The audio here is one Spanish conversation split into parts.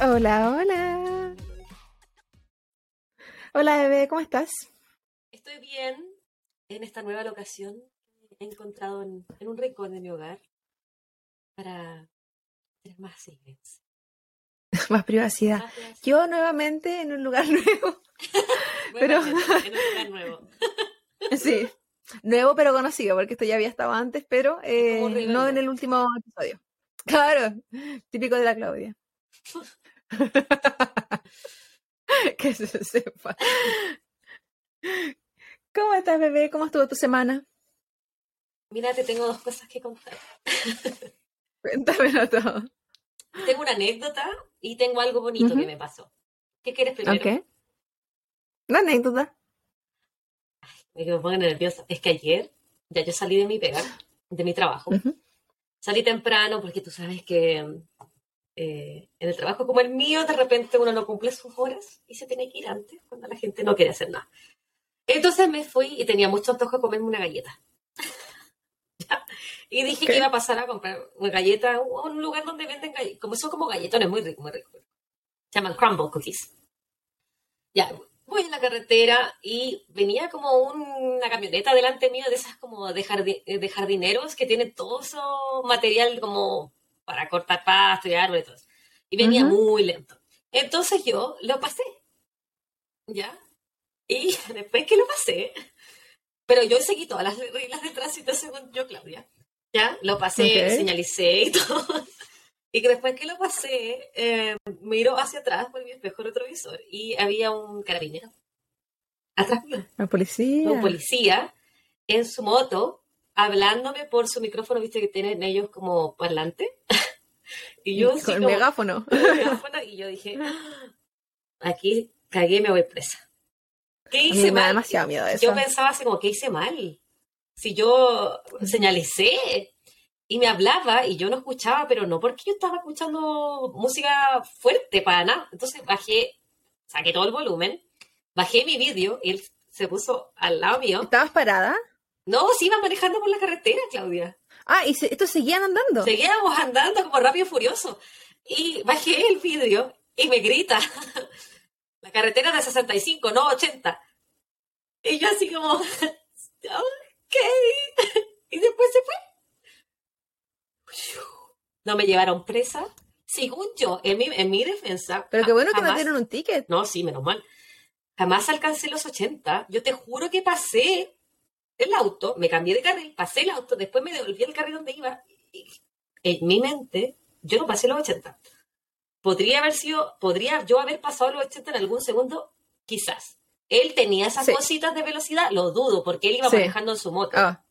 Hola, hola. Hola, bebé, ¿cómo estás? Estoy bien en esta nueva locación. He encontrado en, en un rincón de mi hogar para tener más silencio. Más privacidad. más privacidad. Yo nuevamente en un lugar nuevo. pero- Nuevamente, en un lugar nuevo. Sí, nuevo pero conocido, porque esto ya había estado antes, pero eh, no en el último episodio. Claro, típico de la Claudia. que se sepa. ¿Cómo estás, bebé? ¿Cómo estuvo tu semana? Mira, te tengo dos cosas que contar. Cuéntamelo todo. Tengo una anécdota y tengo algo bonito que me pasó. ¿Qué quieres primero? Ok. Una anécdota. Me me pongo nerviosa. Es que ayer ya yo salí de mi pega, de mi trabajo. Ujú. Salí temprano porque tú sabes que eh, en el trabajo como el mío, de repente uno no cumple sus horas y se tiene que ir antes cuando la gente no quiere hacer nada. Entonces me fui y tenía mucho antojo de comerme una galleta. Y dije que iba a pasar a comprar una galleta a un lugar donde venden galletas. Como son como galletones muy ricos, muy ricos. Se llaman crumble cookies. Ya, voy en la carretera y venía como una camioneta delante mío de esas como de, jardi- de jardineros que tienen todo eso material como para cortar pasto y árboles y todo eso. Y venía Ujú. muy lento. Entonces yo lo pasé. ¿Ya? Y después que lo pasé, pero yo seguí todas las reglas de tránsito según yo, Claudia. ¿Ya? Lo pasé, Ok. señalicé y todo. Y que después que lo pasé, eh, miro hacia atrás por mi espejo retrovisor y había un carabinero atrás mío, La policía. un policía en su moto hablándome por su micrófono, viste que tienen ellos como parlante. y yo Con el megáfono. megáfono, y yo dije, "Ah, aquí cagué, me voy presa. ¿Qué A mí hice me da mal? demasiado miedo eso. Yo pensaba así como, ¿qué hice mal? Si yo señalicé y me hablaba y yo no escuchaba, pero no porque yo estaba escuchando música fuerte para nada. Entonces bajé, saqué todo el volumen, bajé mi vídeo y él se puso al lado mío. ¿Estabas parada? No, se iba manejando por la carretera, Claudia. Ah, y se- estos seguían andando. Seguíamos andando como rápido y furioso. Y bajé el vídeo y me grita, la carretera de 65, no 80. Y yo así como, ok. Y después se fue. No me llevaron presa. Según yo, en mi, en mi defensa. Pero qué bueno que no dieron un ticket. No, sí, menos mal. Jamás alcancé los 80. Yo te juro que pasé el auto, me cambié de carril, pasé el auto, después me devolví al carril donde iba. y en mi mente, yo no pasé los 80. Podría haber sido, podría yo haber pasado los 80 en algún segundo, quizás. Él tenía esas Sí. cositas de velocidad, lo dudo, porque él iba Sí. manejando en su moto. Ah,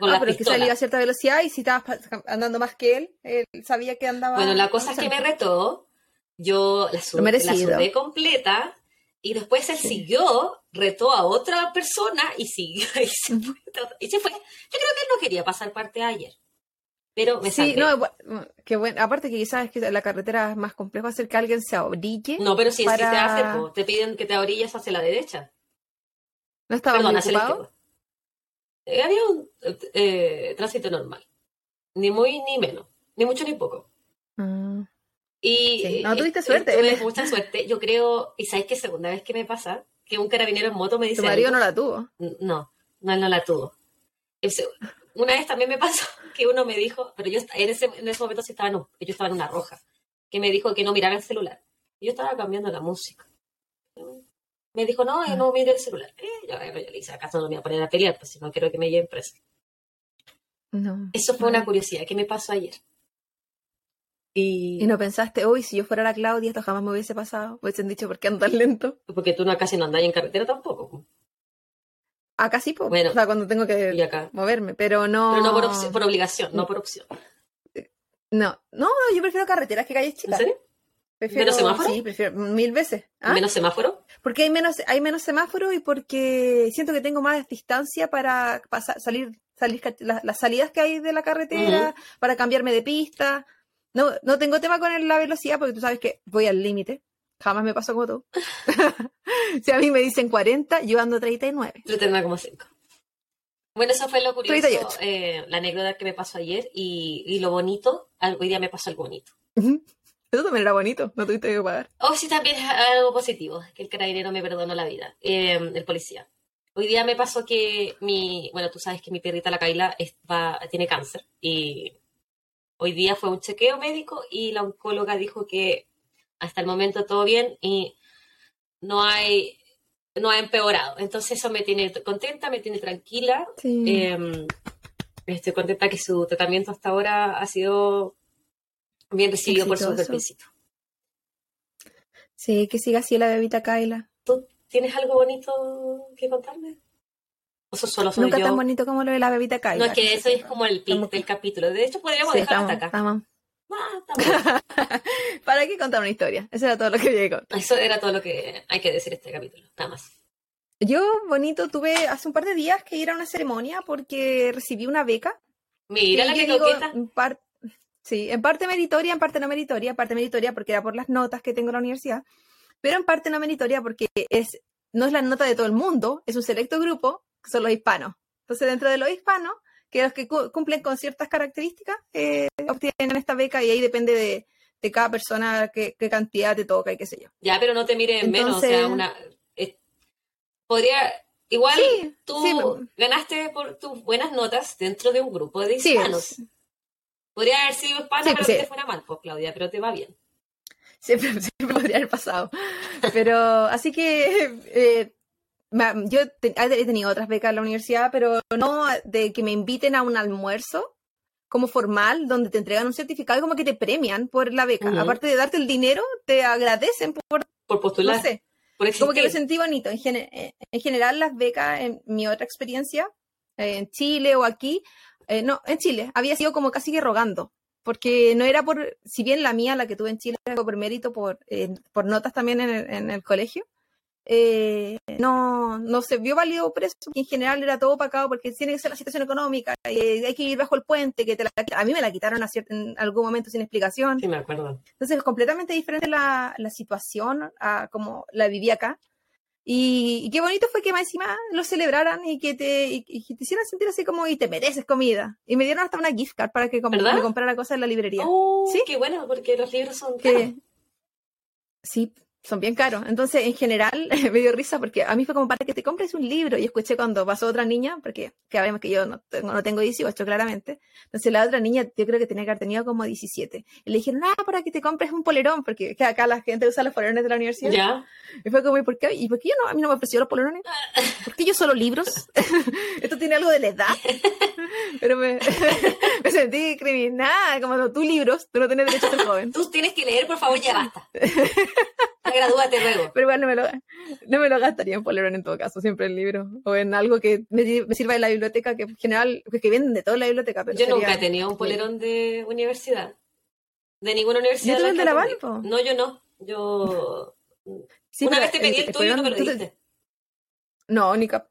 con ah pero es que salía a cierta velocidad y si estabas andando más que él, él sabía que andaba. Bueno, la cosa es que me retó, yo la, sudé completa y después él Sí. siguió, retó a otra persona y siguió y se, fue, y se fue. Yo creo que él no quería pasar parte ayer, pero me Sí, salvé. no, bu- que bueno. Aparte que quizás es que la carretera es más complejo hacer que alguien se orille. No, pero si, si te para- po, te piden que te orillas hacia la derecha. ¿No estaba Perdón, muy ocupado? Eh, había un eh, tránsito normal. Ni muy ni menos. Ni mucho ni poco. Ah, Y Sí. No, eh, tuviste eh, suerte. Tuve mucha suerte. Yo creo, y sabes que segunda vez que me pasa, que un carabinero en moto me dice tu marido algo. no la tuvo. No, no, él no la tuvo. Una vez también me pasó que uno me dijo, pero yo en ese, en ese momento sí estaba en, un- yo estaba en una roja, que me dijo que no mirara el celular. Yo estaba cambiando la música. Me dijo, no, eh, no mire el celular. Eh, yo, yo le hice, acaso no me voy a poner a pelear, pues si no quiero que me lleven presa. No. Eso fue una curiosidad que me pasó ayer. Y, Y no pensaste, uy, si yo fuera la Claudia, esto jamás me hubiese pasado. Hubiesen dicho, ¿por qué andas lento? porque tú no casi no andas en carretera tampoco. Acá sí, po. Bueno, o sea, cuando tengo que acá. moverme, pero no. Pero no por, por obligación, no por opción. No, no, yo prefiero carreteras que calles ¿En chicas. serio? Prefiero, ¿Menos semáforo? Sí, prefiero mil veces. ¿Ah? ¿Menos semáforo? Porque hay menos, hay menos semáforos y porque siento que tengo más distancia para pasar, salir, salir ca- la- las salidas que hay de la carretera, para cambiarme de pista. No, no tengo tema con la velocidad porque tú sabes que voy al límite. Jamás me paso como tú. si a mí me dicen 40, yo ando 39. Yo tengo como cinco. Bueno, eso fue lo curioso, 38. eh, la anécdota que me pasó ayer y, y lo bonito, hoy día me pasó algo bonito. Ujú. Eso también era bonito, no tuviste que pagar. Oh, sí, también es algo positivo, que el carabinero me perdonó la vida, eh, el policía. Hoy día me pasó que mi, bueno, tú sabes que mi perrita la Kaila es- va- tiene cáncer y hoy día fue un chequeo médico y la oncóloga dijo que hasta el momento todo bien y no hay, no ha empeorado. Entonces eso me tiene contenta, me tiene tranquila. Sí. Eh, estoy contenta que su tratamiento hasta ahora ha sido bien recibido por su cuerpecito. sí, que siga así la bebita Kaila. ¿Tú tienes algo bonito que contarme? ¿O solo soy Nunca yo? tan bonito como lo de la bebita Kaila. no, es que eso es como el pic del capítulo. De hecho, podríamos Sí, dejar estamos, hasta acá. estamos. Ah. ¿Para qué contar una historia? Eso era todo lo que con. Eso era todo lo que hay que decir este capítulo. Nada más. Yo, bonito, tuve hace un par de días que ir a una ceremonia porque recibí una beca. Mira la que digo, par- sí, en parte meritoria, en parte no meritoria, en parte meritoria porque era por las notas que tengo en la universidad, pero en parte no meritoria porque es, no es la nota de todo el mundo, es un selecto grupo, que son los hispanos. Entonces, dentro de los hispanos, que los que cu- cumplen con ciertas características, eh, obtienen esta beca y ahí depende de, de cada persona qué, qué cantidad te toca y qué sé yo. Ya, pero no te mires en menos. O sea, Entonces- una. es- podría. Igual Sí, tú sí, ganaste por tus buenas notas dentro de un grupo de Sí, hispanos. es- Podría haber sido hispana, Sí, pero sí. que te fuera mal, pues, Claudia, pero te va bien. siempre, siempre podría haber pasado. Pero así que eh, yo te- he tenido otras becas en la universidad, pero no de que me inviten a un almuerzo como formal, donde te entregan un certificado y como que te premian por la beca. Aparte de darte el dinero, te agradecen por, Por postular, no sé, por existir. como que lo sentí bonito. En general, las becas, en mi otra experiencia, eh, en Chile o aquí, eh, no, en Chile, había sido como casi que rogando, porque no era por, si bien la mía, la que tuve en Chile, fue por mérito, por, eh, por notas también en el, en el colegio, eh, no, no se vio válido por eso, en general era todo pagado porque tiene que ser la situación económica, hay que ir bajo el puente, que te la- a mí me la quitaron a en algún momento sin explicación. Sí, me acuerdo. Entonces es completamente diferente la, la situación a como la viví acá. Y, y qué bonito fue que más encima lo celebraran y que te, y, y que te hicieran sentir así como y te mereces comida. Y me dieron hasta una gift card para que me comprara cosas en la librería. Oh, ¿Sí? qué bueno, porque los libros son caros. que sí, son bien caros. Entonces, en general, me dio risa porque a mí fue como para que te compres un libro. Y escuché cuando pasó otra niña, porque sabemos que yo no tengo, no tengo 18, claramente. Entonces, la otra niña, yo creo que tenía que haber tenido como 17. Y le dijeron, ah, para que te compres un polerón, porque que acá la gente usa los polerones de la universidad. Ya. Y fue como, ¿y por qué? ¿Y por qué yo no? A mí no me ofreció los polerones. ¿Por qué yo solo libros? Esto tiene algo de la edad. Pero me, me sentí discriminada, como tú libros, tú no tienes derecho a ser joven. Tú tienes que leer, por favor, ya basta. Gradúate luego. Pero igual no me lo, no me lo gastaría en polerón en todo caso, siempre en libro. O en algo que me, me sirva en la biblioteca, que en general, que, que venden de todo en la biblioteca. Pero Yo sería- nunca he tenido un polerón de universidad. De ninguna universidad. Yo tuve el de la. Valpo. No, yo no. Yo. Sí, Una vez te pedí el, tuyo y no me lo polerón, diste. No, ni cap.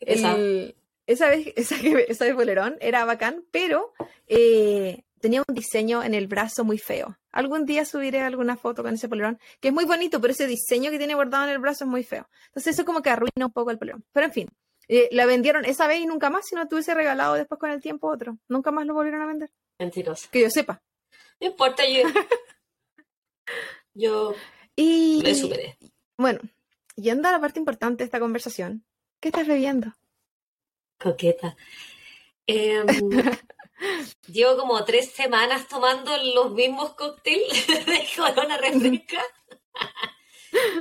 El- esa vez, esa, esa vez Bolerón era bacán, pero eh, tenía un diseño en el brazo muy feo. Algún día subiré alguna foto con ese polerón, que es muy bonito, pero ese diseño que tiene bordado en el brazo es muy feo. Entonces eso como que arruina un poco el polerón. Pero en fin, eh, la vendieron esa vez y nunca más, si no tuviese regalado después con el tiempo otro. Nunca más lo volvieron a vender. Mentirosa. Que yo sepa. No importa, yo. Yo Y me superé. bueno, yendo a la parte importante de esta conversación, ¿qué estás bebiendo? Coqueta. Em, llevo como tres semanas tomando los mismos cócteles de Corona Refresca.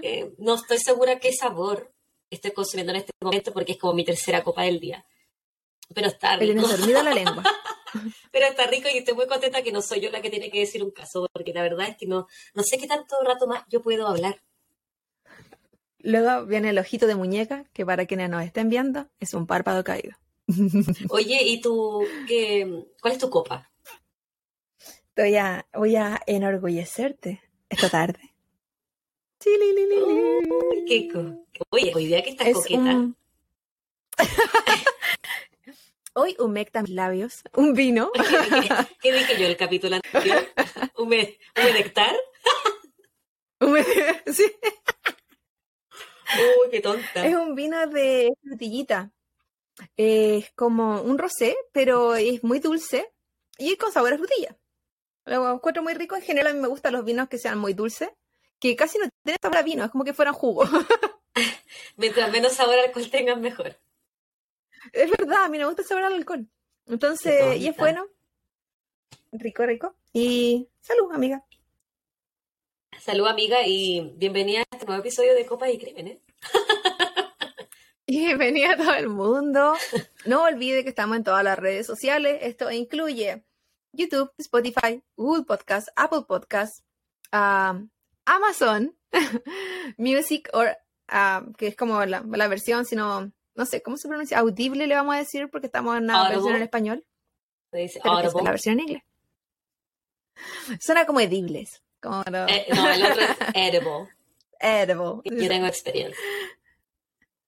Eh, no estoy segura qué sabor estoy consumiendo en este momento porque es como mi tercera copa del día. Pero está rico. tienes dormida la lengua. Pero está rico y estoy muy contenta que no soy yo la que tiene que decir un caso, porque la verdad es que no, no sé qué tanto rato más yo puedo hablar. Luego viene el ojito de muñeca, que para quienes nos estén viendo, es un párpado caído. Oye, ¿y tú qué, cuál es tu copa? Voy a, voy a enorgullecerte esta tarde. Uy, qué co- Oye, hoy día que estás Es coqueta. un... Hoy humecta mis labios, un vino. ¿Qué dije, qué dije yo el capítulo anterior? ¿Hume- ¿Humedectar? Hume- sí, Uy, qué tonta. es un vino de frutillita. Es como un rosé, pero es muy dulce y con sabor a frutilla. Lo encuentro muy rico. En general a mí me gustan los vinos que sean muy dulces, que casi no tienen sabor a vino, es como que fueran jugo. Mientras menos sabor al alcohol tengan, mejor. es verdad, a mí me gusta el sabor al alcohol. Entonces, y es bueno. Rico, rico. Y salud, amiga. Salud, amiga, y bienvenida a este nuevo episodio de Copas y Crímenes. Y bienvenida a todo el mundo. No olvide que estamos en todas las redes sociales. Esto incluye YouTube, Spotify, Google Podcast, Apple Podcast, um, Amazon Music, or, que es como la, la versión, sino, no sé, ¿cómo se pronuncia? Audible le vamos a decir porque estamos en una Audible. versión en español. Dice Pero que es la versión en inglés. Suena como edibles. Como lo- Eh, no, el otro es Edible. edible. Yo tengo experiencia.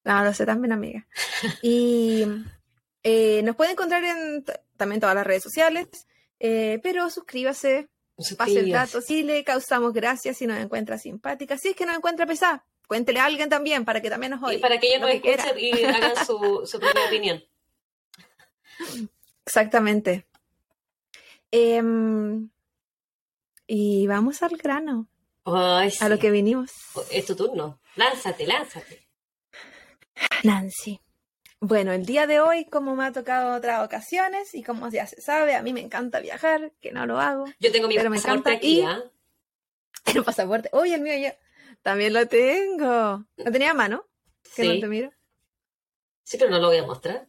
No, lo sé también, amiga. Y eh, nos puede encontrar en también todas las redes sociales, eh, pero suscríbase, pase el dato. Si le causamos gracias, si nos encuentra simpática, si es que nos encuentra pesada, cuéntele a alguien también para que también nos Y oiga. para que ellos lo nos escuchen y hagan su, su propia opinión. Exactamente. Em, y vamos al grano, Ay, sí. a lo que vinimos. Es tu turno. Lánzate, lánzate. Nancy. Bueno, el día de hoy, como me ha tocado otras ocasiones y como ya se sabe, a mí me encanta viajar, que no lo hago. Yo tengo mi Pero pasaporte aquí, y- ¿ah? El pasaporte. Oye, el mío yo también lo tengo. ¿Lo tenía a mano? Que no Sí. te miro. Sí, pero no lo voy a mostrar.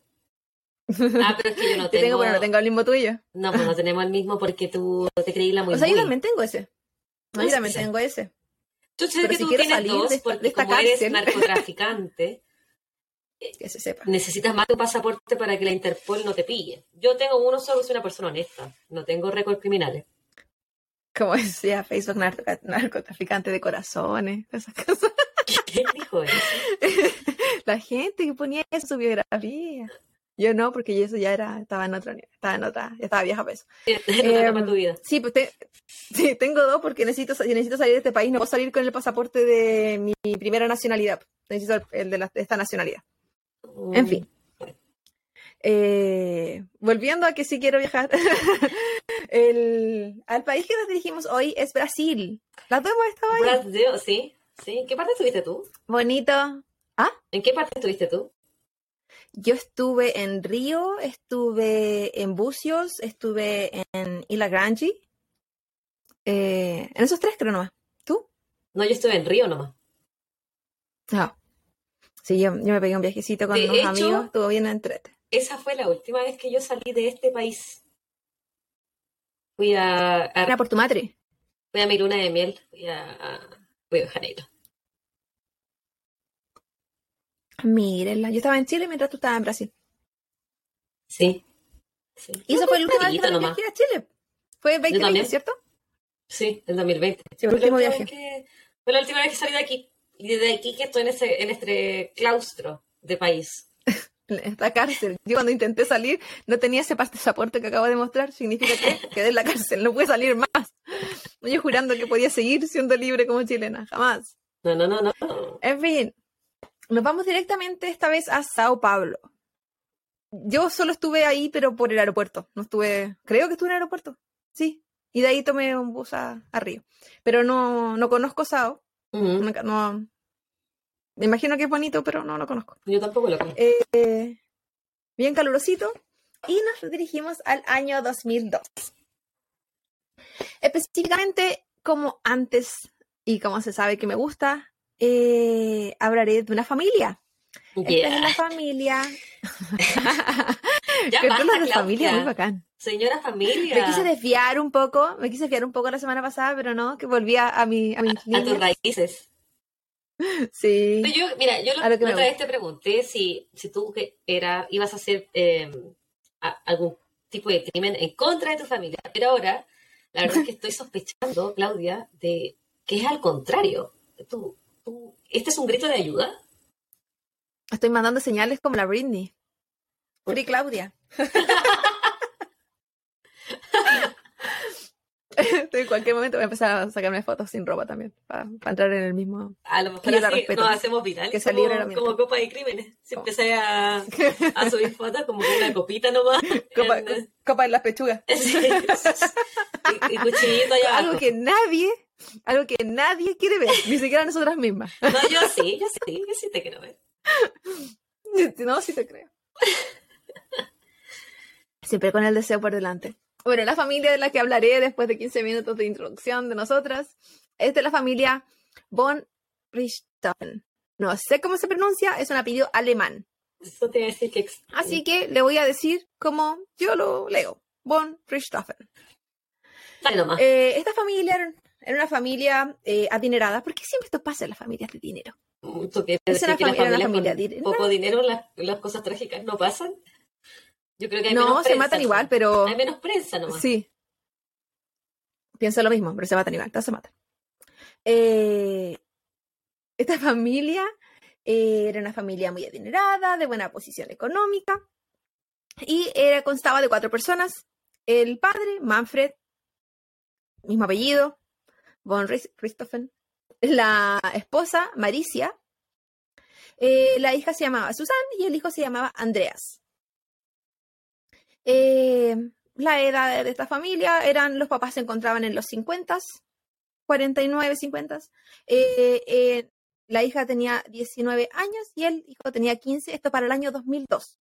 Ah, pero es que yo no Yo tengo. tengo, pero no tengo el mismo tuyo. No, pues no tenemos el mismo porque tú te creí la muy o sea, yo muy. también tengo ese. No, Ah, yo sí, también tengo ese. Yo sé pero que si tú tienes salir dos de esta- porque de esta como eres narcotraficante, Que se sepa. necesitas más un pasaporte para que la Interpol no te pille. Yo tengo uno solo, soy una persona honesta. No tengo récords criminales. Como decía Facebook, narco- narcotraficante de corazones. Esas cosas. ¿Quién dijo eso? La gente que ponía eso en su biografía. Yo no, porque yo eso ya era, estaba en otro nivel, estaba en otra, ya estaba vieja para eso. Em, toma tu vida. Sí, pues te- sí, tengo dos porque necesito, necesito salir de este país. No puedo salir con el pasaporte de mi primera nacionalidad. Necesito el, el de, la- de esta nacionalidad. En fin. Eh, volviendo a que sí quiero viajar. el, al país que nos dirigimos hoy es Brasil. Las dos hemos estado ahí. Brasil, sí. Sí. ¿En qué parte estuviste tú? Bonito. ¿En qué parte estuviste tú? Yo estuve en Río, estuve en Bucios, estuve en Ilha Grande. Eh, en esos tres creo nomás. ¿Tú? No, yo estuve en Río nomás. No. Sí, yo, yo me pegué un viajecito con De unos hecho- amigos, estuvo bien entrete. Esa fue la última vez que yo salí de este país. Fui a, a- Era por tu madre. fui a mi luna de miel. Fui a, a Río de Janeiro. Mírenla, yo estaba en Chile mientras tú estabas en Brasil. Sí. sí. Y eso fue el último viajé a Chile. Fue en 2020, también. ¿cierto? Sí, el 2020. Sí, el último viaje. que- fue la última vez que salí de aquí. Y desde aquí que estoy en, ese, en este claustro de país. Esta cárcel. Yo cuando intenté salir no tenía ese pasaporte que acabo de mostrar. Significa que quedé en la cárcel, no pude salir más. Yo jurando que podía seguir siendo libre como chilena, jamás. No, no, no, no. En fin, nos vamos directamente esta vez a Sao Paulo. Yo solo estuve ahí, pero por el aeropuerto. No estuve, creo que estuve en el aeropuerto. Sí. Y de ahí tomé un bus a, a Río. Pero no, no conozco Sao. No, no- me imagino que es bonito, pero no lo conozco. Yo tampoco lo conozco. Eh, bien calurosito. Y nos dirigimos al año 2002. Específicamente, como antes y como se sabe que me gusta, eh, hablaré de una familia. Esta es Yeah. una familia. Ya que basta, de familia muy bacán. Señora Me familia. quise desviar un poco, me quise desviar un poco la semana pasada, pero no, que volví a, a mi, a mis a tus líneas. raíces. Sí. Pero yo, mira, yo A lo que me otra vez te pregunté si, si tú que era, ibas a hacer eh, a- algún tipo de crimen en contra de tu familia. Pero ahora, la verdad es que estoy sospechando, Claudia, de que es al contrario. Tú, tú- ¿Este es un grito de ayuda? Estoy mandando señales como la Britney. Free Claudia. en cualquier momento voy a empezar a sacarme fotos sin ropa también, para, entrar en el mismo. A lo mejor así nos hacemos virales que como, como copa de crímenes. Si empecé a, a, subir fotos como una copita nomás. Copa en, copa en las pechugas. Sí. y, cuchillito allá Algo que nadie, algo que nadie quiere ver, ni siquiera nosotras mismas. No, yo sí, yo sí, yo sí te quiero ver. No, sí te creo. Siempre con el deseo por delante. Bueno, la familia de la que hablaré después de 15 minutos de introducción de nosotras es de la familia von Richthofen. No sé cómo se pronuncia, es un apellido alemán. Eso te decir que... Así que le voy a decir como yo lo leo, von Richthofen. Eh, esta familia era una familia eh, adinerada. ¿Por qué siempre esto pasa en las familias de dinero? es una, familia, de poco dinero, las cosas trágicas no pasan. Yo creo que hay no, se matan igual, pero. Hay menos prensa nomás. Sí. Pienso lo mismo, pero se matan igual, todos se matan. Eh, esta familia eh, era una familia muy adinerada, de buena posición económica, y era, constaba de cuatro personas. El padre, Manfred, mismo apellido, von Richthofen. La esposa, Maricia. Eh, la hija se llamaba Susan y el hijo se llamaba Andreas. Eh, la edad de esta familia eran, los papás se encontraban en los 50, 49, 50. la hija tenía 19 años y el hijo tenía 15, esto para el año 2002.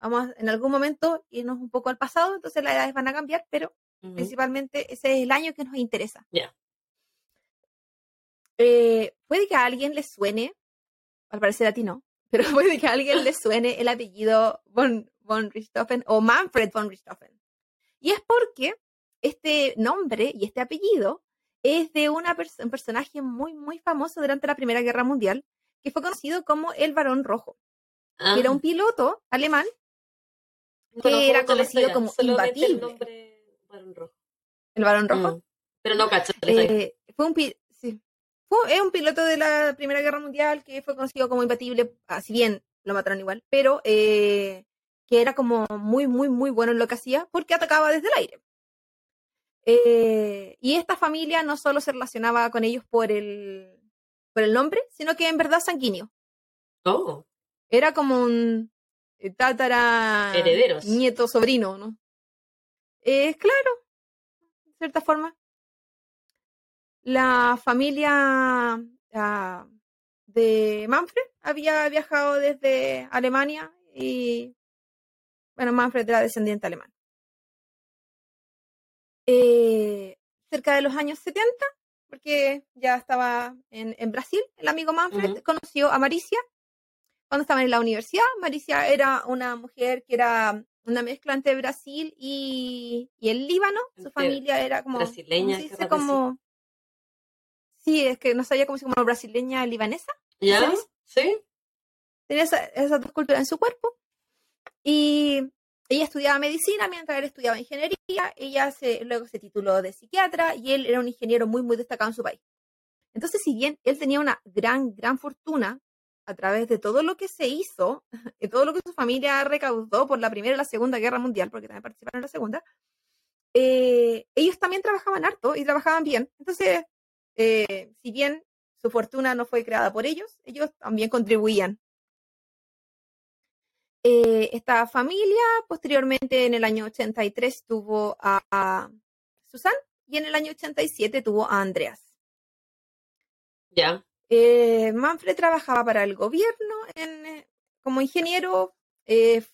Vamos en algún momento irnos un poco al pasado, entonces las edades van a cambiar, pero principalmente ese es el año que nos interesa. Eh, puede que a alguien le suene, al parecer a ti no, pero puede que a alguien le suene el apellido von, von Richthofen o Manfred von Richthofen. Y es porque este nombre y este apellido es de una un personaje muy, muy famoso durante la Primera Guerra Mundial, que fue conocido como el Barón Rojo, que era ah. un piloto alemán que era conocido como imbatible. El, nombre Barón Rojo. ¿El Barón Rojo? Mm. Pero no cacho. Eh, fue un, sí. fue, es un piloto de la Primera Guerra Mundial que fue conocido como imbatible, si bien lo mataron igual, pero eh, que era como muy, muy, muy bueno en lo que hacía porque atacaba desde el aire. Eh, y esta familia no solo se relacionaba con ellos por el, por el nombre, sino que en verdad sanguíneo. Oh. Era como un eh, tatara herederos. Nieto, sobrino, ¿no? Es claro, de cierta forma. La familia ah, de Manfred había viajado desde Alemania y bueno, Manfred era descendiente alemán. Eh, cerca de los años 70, porque ya estaba en, Brasil, el amigo Manfred conoció a Maricia cuando estaba en la universidad. Maricia era una mujer que era una mezcla entre Brasil y, el Líbano. Su familia era como... Brasileña. como... Sí, es que no sabía cómo se llama brasileña libanesa. ¿Ya? Sí. Tenía esas dos culturas en su cuerpo. Y ella estudiaba medicina mientras él estudiaba ingeniería. Ella luego se tituló de psiquiatra y él era un ingeniero muy, muy destacado en su país. Entonces, si bien él tenía una gran, gran fortuna a través de todo lo que se hizo, de todo lo que su familia recaudó por la Primera y la Segunda Guerra Mundial, porque también participaron en la Segunda, eh, ellos también trabajaban harto y trabajaban bien. Entonces, eh, si bien su fortuna no fue creada por ellos, ellos también contribuían eh, esta familia posteriormente en el año 83 tuvo a, Susan y en el año 87 tuvo a Andreas. Ya. Eh, Manfred trabajaba para el gobierno eh, como ingeniero.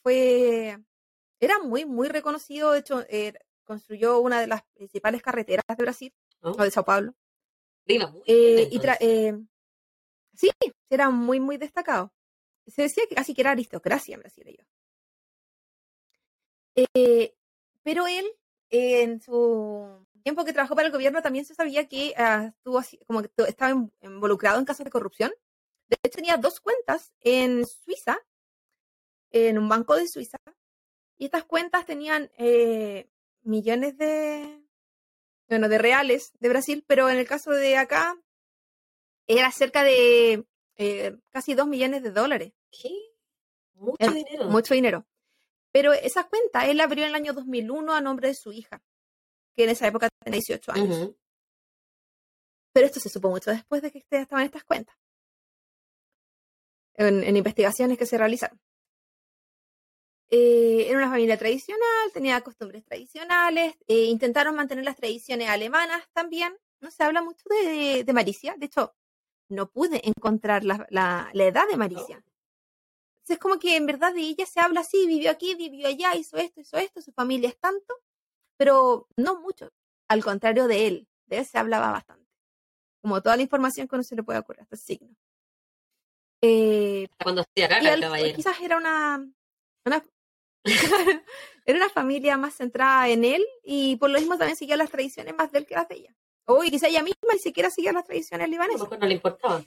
fue, era muy, muy reconocido. De hecho, construyó una de las principales carreteras de Brasil, oh. o de Sao Paulo. y sí, era muy, muy destacado se decía que casi que era aristocracia en Brasil eh, pero él, en su tiempo que trabajó para el gobierno, también se sabía que ah, estuvo así, como que estaba involucrado en casos de corrupción. De hecho, tenía dos cuentas en Suiza, en un banco de Suiza, y estas cuentas tenían eh, millones de, bueno, de reales de Brasil, pero en el caso de acá era cerca de eh, casi dos millones de dólares. ¿Qué? Mucho dinero. Mucho dinero. Pero esa cuenta él abrió en el año 2001 a nombre de su hija, que en esa época tenía 18 años. Pero esto se supo mucho después de que estaban estas cuentas. En, en investigaciones que se realizaron. Eh, era una familia tradicional, tenía costumbres tradicionales, eh, intentaron mantener las tradiciones alemanas también. No se habla mucho de, de Maricia. De hecho, no pude encontrar la, la- la edad de Maricia. Entonces, es como que en verdad de ella se habla así, vivió aquí, vivió allá, hizo esto, hizo esto, su familia es tanto, pero no mucho. Al contrario de él, de él se hablaba bastante. Como toda la información que uno se le puede ocurrir, hasta el signo. Eh, Cuando el al- caballero. quizás era una, una era una familia más centrada en él y por lo mismo también seguía las tradiciones más de él que las de ella. O y quizá ella misma ni siquiera seguía las tradiciones libanesas. no le importaba.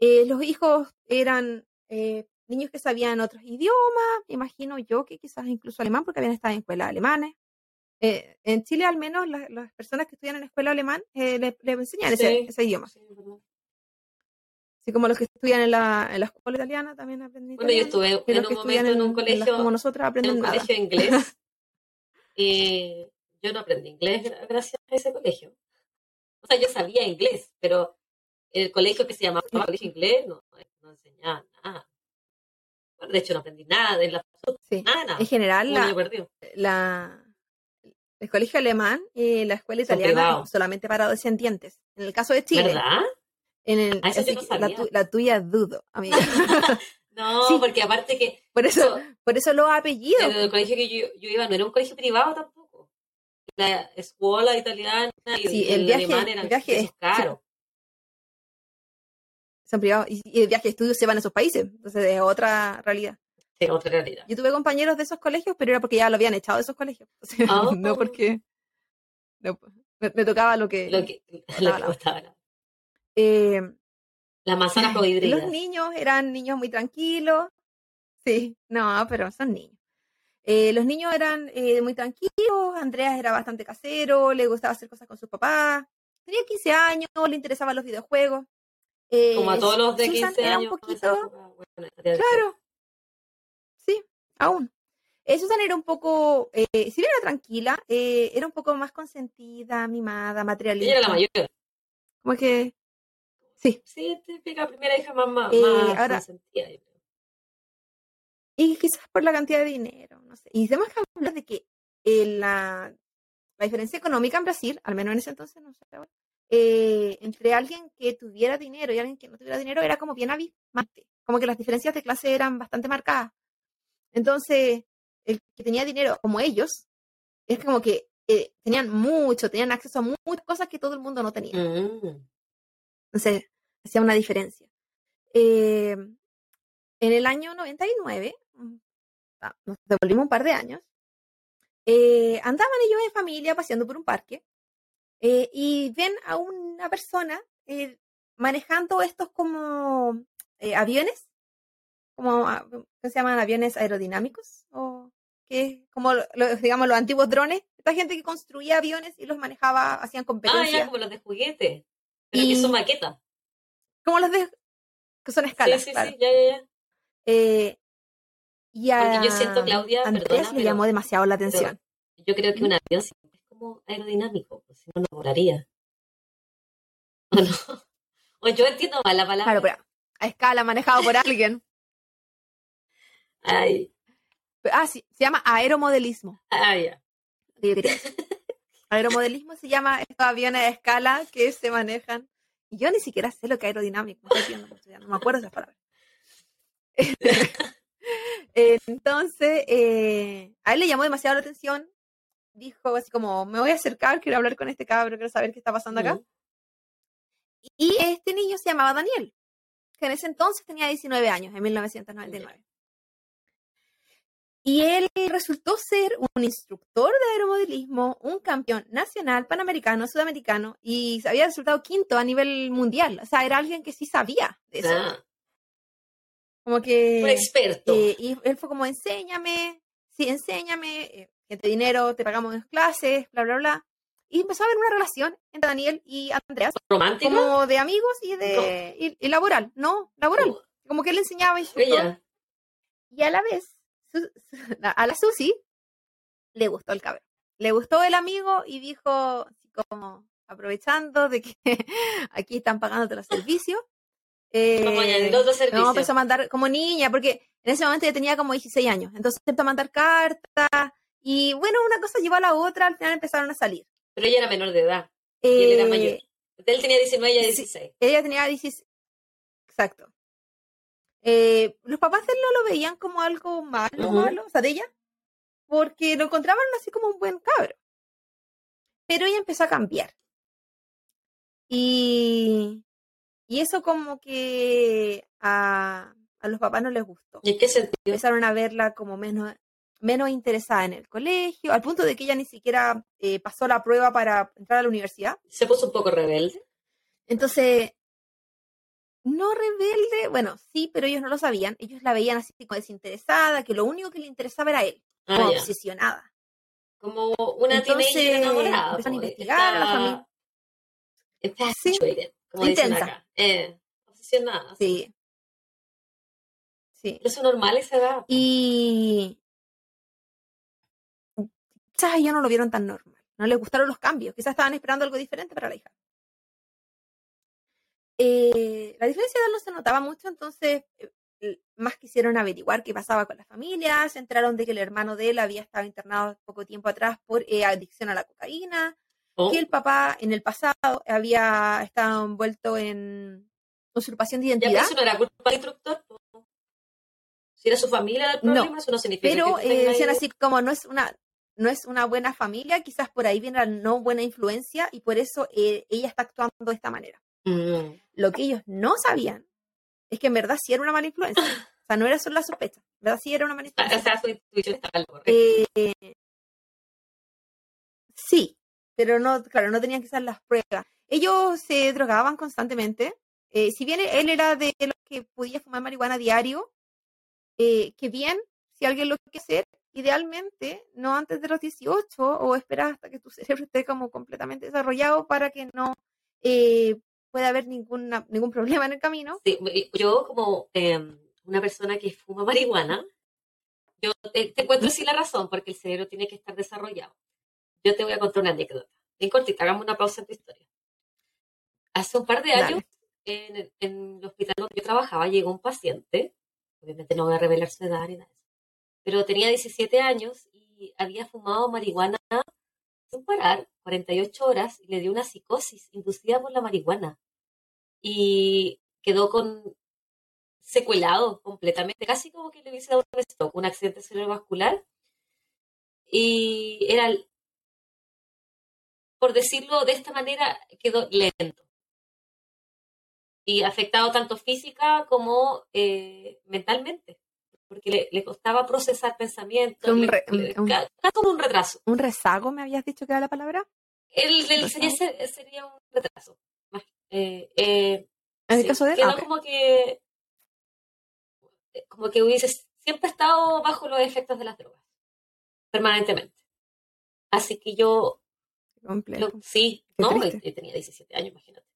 Eh, los hijos eran eh, niños que sabían otros idiomas, me imagino yo que quizás incluso alemán, porque habían estado en escuelas alemanes. Eh, en Chile, al menos, la- las personas que estudian en escuela alemán eh, le, le enseñan ese, Sí. ese idioma. Sí. Así como los que estudian en la, en la escuela italiana también aprenden Bueno, yo estuve en un momento en un en las colegio, como nosotros en aprenden un nada. colegio inglés y yo no aprendí inglés gra- gracias a ese colegio. O sea, yo sabía inglés, pero el colegio que se llamaba Colegio Inglés no, no enseñaba nada. Bueno, de hecho, no aprendí nada de la Sí. nada, nada. En general, la, el colegio alemán y la escuela italiana solamente para descendientes. En el caso de Chile, ¿Verdad? en el, Ah, así no la, sabía. tu- la tuya dudo, amiga. No, Sí. porque aparte que Por eso, por eso los apellidos. el, el colegio que yo, yo iba no era un colegio privado tampoco. La escuela italiana y Sí, el, el viaje- alemán eran el viaje es- caros. son privados y, y el viaje de estudios se van a esos países. Entonces es otra realidad. Sí, otra realidad. Yo tuve compañeros de esos colegios, pero era porque ya lo habían echado de esos colegios. O sea, Ah. no porque no, me, me tocaba lo que... Lo que, lo que la- costaba. la- eh, La manzana los niños eran niños muy tranquilos. Sí, no, pero son niños. Eh, los niños eran eh, muy tranquilos, Andreas era bastante casero, le gustaba hacer cosas con sus papás, tenía 15 años, le interesaban los videojuegos. Eh, Como a todos los de Susan 15 era años. un poquito, bueno, claro, sí, aún. Eh, Susan era un poco, eh, si bien era tranquila, eh, era un poco más consentida, mimada, materialista. Ella era la mayor. Como que, sí, Sí, típica primera hija más, más, Eh, más ahora- consentida. Y quizás por la cantidad de dinero, no sé. Y tenemos que hablar de que eh, la, la diferencia económica en Brasil, al menos en ese entonces, no sé, eh, entre alguien que tuviera dinero y alguien que no tuviera dinero era como bien abismante. Como que las diferencias de clase eran bastante marcadas. Entonces, el que tenía dinero como ellos, es como que eh, tenían mucho, tenían acceso a mu- muchas cosas que todo el mundo no tenía. Mm. Entonces, hacía una diferencia. Eh, en el año 99, mm, ah, nos devolvimos un par de años, eh, andaban ellos en familia paseando por un parque eh, y ven a una persona eh, manejando estos como eh, aviones, como ah, ¿qué se llaman aviones aerodinámicos o que como lo- lo- digamos los antiguos drones, esta gente que construía aviones y los manejaba, hacían Ah, competencias, ya, como los de juguete. Pero Y- que son maquetas. como los de que son Sí, escalas, sí, claro. sí, ya, ya, ya. Eh, y a Porque yo siento, Claudia, Andrés perdona, le pero- llamó demasiado la atención. Yo creo que un avión siempre es como aerodinámico, pues, si no, no volaría. ¿O no? O yo entiendo mal la palabra. Claro, pero a escala, manejado por alguien. Ay, Ah, sí, se llama aeromodelismo. ay, ya. Aeromodelismo se llama estos aviones a escala que se manejan. Y yo ni siquiera sé lo que es aerodinámico. No, estoy no me acuerdo esas palabras. Entonces, eh, a él le llamó demasiado la atención. Dijo así como, me voy a acercar, quiero hablar con este cabro, quiero saber qué está pasando acá. Mm. Y este niño se llamaba Daniel, que en ese entonces tenía 19 años, en 1999. Y él resultó ser un instructor de aeromodelismo, un campeón nacional, panamericano, sudamericano, y había resultado quinto a nivel mundial. O sea, era alguien que sí sabía de eso. Ah, Como que... un experto. eh, y él fue como, enséñame, sí, enséñame, eh, gente dinero, te pagamos en clases, bla, bla, bla. Y empezó a haber una relación entre Daniel y Andreas, ¿Romántico? como de amigos y de y, y laboral, no, laboral. Oh, Como que él le enseñaba instructor ella. y a la vez a la Susi le gustó el cabello. le gustó el amigo y dijo, como aprovechando de que aquí están pagándote los servicios. Eh, Como servicio. empezó a mandar como niña, porque en ese momento yo tenía como 16 años. Entonces empezó a mandar cartas. Y bueno, una cosa llevó a la otra, al final empezaron a salir. Pero ella era menor de edad. Y él era Eh, mayor. Él tenía 19 y ella sí. 16. Ella tenía 16. Exacto. Eh, los papás de él no lo veían como algo malo, Ujú. malo, o sea, de ella, porque lo encontraban así como un buen cabro. Pero ella empezó a cambiar. Y, y eso como que a, a los papás no les gustó. ¿Y en qué sentido? Empezaron a verla como menos, menos interesada en el colegio, al punto de que ella ni siquiera eh, pasó la prueba para entrar a la universidad. Se puso un poco rebelde. Entonces, no rebelde, bueno, sí, pero ellos no lo sabían. Ellos la veían así como desinteresada, que lo único que le interesaba era él, Ah, como ya. obsesionada. Como una Entonces, enamorada. empezaron a investigar a la está familia. Como dicen Intensa. acá. Eh, obsesionada. Sí. Sí. ¿Es normal esa edad? Y quizás ellos no lo vieron tan normal. No les gustaron los cambios. Quizás estaban esperando algo diferente para la hija. Eh, la diferencia de edad no se notaba mucho, entonces eh, más quisieron averiguar qué pasaba con la familia. Se enteraron de que el hermano de él había estado internado poco tiempo atrás por eh, adicción a la cocaína, Oh, que el papá en el pasado había estado envuelto en usurpación de ya, identidad. eso no era culpa del instructor. Si era su familia el No, problema, eso no significa pero que eh, decían así como no es una no es una buena familia, quizás por ahí viene la no buena influencia y por eso eh, ella está actuando de esta manera. Mm. Lo que ellos no sabían es que en verdad sí era una mala influencia. O sea, no era solo la sospecha, en verdad sí era una mala Ah, O influencia. sea, su intuición estaba al correcto. Eh, sí, pero no, claro, no tenían usar las pruebas. Ellos se drogaban constantemente. Eh, si bien él era de los que podía fumar marihuana diario, eh, que bien, si alguien lo quiere hacer, idealmente no antes de los 18 o esperar hasta que tu cerebro esté como completamente desarrollado para que no eh, pueda haber ninguna, ningún problema en el camino. Sí, yo como eh, una persona que fuma marihuana, yo te, te encuentro sí la razón, porque el cerebro tiene que estar desarrollado. Yo te voy a contar una anécdota. En cortita, hagamos una pausa en tu historia. Hace un par de Dale. años, en, el- en el hospital donde yo trabajaba, llegó un paciente, obviamente no voy a revelar su edad ni nada pero tenía 17 años y había fumado marihuana sin parar, 48 horas, y le dio una psicosis inducida por la marihuana. Y quedó con secuelado completamente, casi como que le hubiese dado un stroke, un accidente cerebrovascular. Y era, por decirlo de esta manera, quedó lento. Y afectado tanto física como eh, mentalmente, porque le, le costaba procesar pensamientos, Un le- re- le- un- ca- como un retraso. ¿Un rezago me habías dicho que era la palabra? El, el sería, ser- sería un retraso. Eh, eh, En el Sí, caso de él, quedó ah, ok. como que como que hubiese siempre estado bajo los efectos de las drogas permanentemente así que yo completo. sí Qué no triste. tenía 17 años imagínate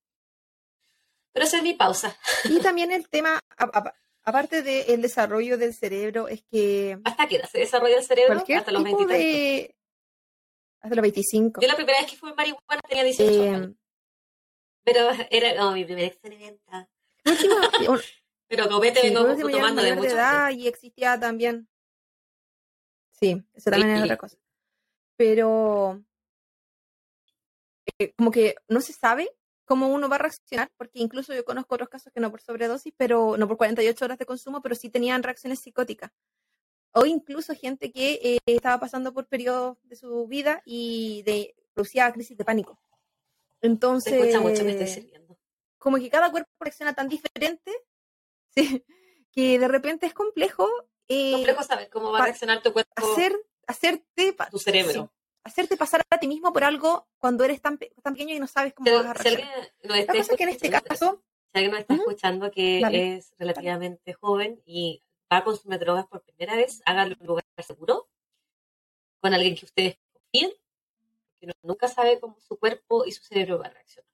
pero esa es mi pausa Y también el tema, a- a- aparte del desarrollo del cerebro, es que hasta qué edad se desarrolla el cerebro hasta los tipo 20 y tantos. de... Hasta los 25. yo la primera vez que fui marihuana tenía 18 Eh, años pero era no, mi primer experimento por último, un- pero copete sí, vengo tomando de de mucho edad y existía también. Sí, eso también es otra cosa. Pero eh, como que no se sabe cómo uno va a reaccionar, porque incluso yo conozco otros casos que no por sobredosis, pero no por 48 horas de consumo, pero sí tenían reacciones psicóticas. O incluso gente que eh, estaba pasando por periodos de su vida y de, producía crisis de pánico. Entonces, escucha mucho me estoy sirviendo como que cada cuerpo reacciona tan diferente, sí, que de repente es complejo, eh, complejo saber cómo va a reaccionar tu cuerpo hacer, hacerte, tu cerebro hacerte pasar a ti mismo por algo cuando eres tan, pe- tan pequeño y no sabes cómo Si, vas a si reaccionar. nos La cosa es que en este caso, si alguien nos está Ujú. escuchando que Dale. es relativamente joven y va a consumir drogas por primera vez, hágalo en un lugar seguro, con alguien que ustedes confíen, uno nunca sabe cómo su cuerpo y su cerebro va a reaccionar.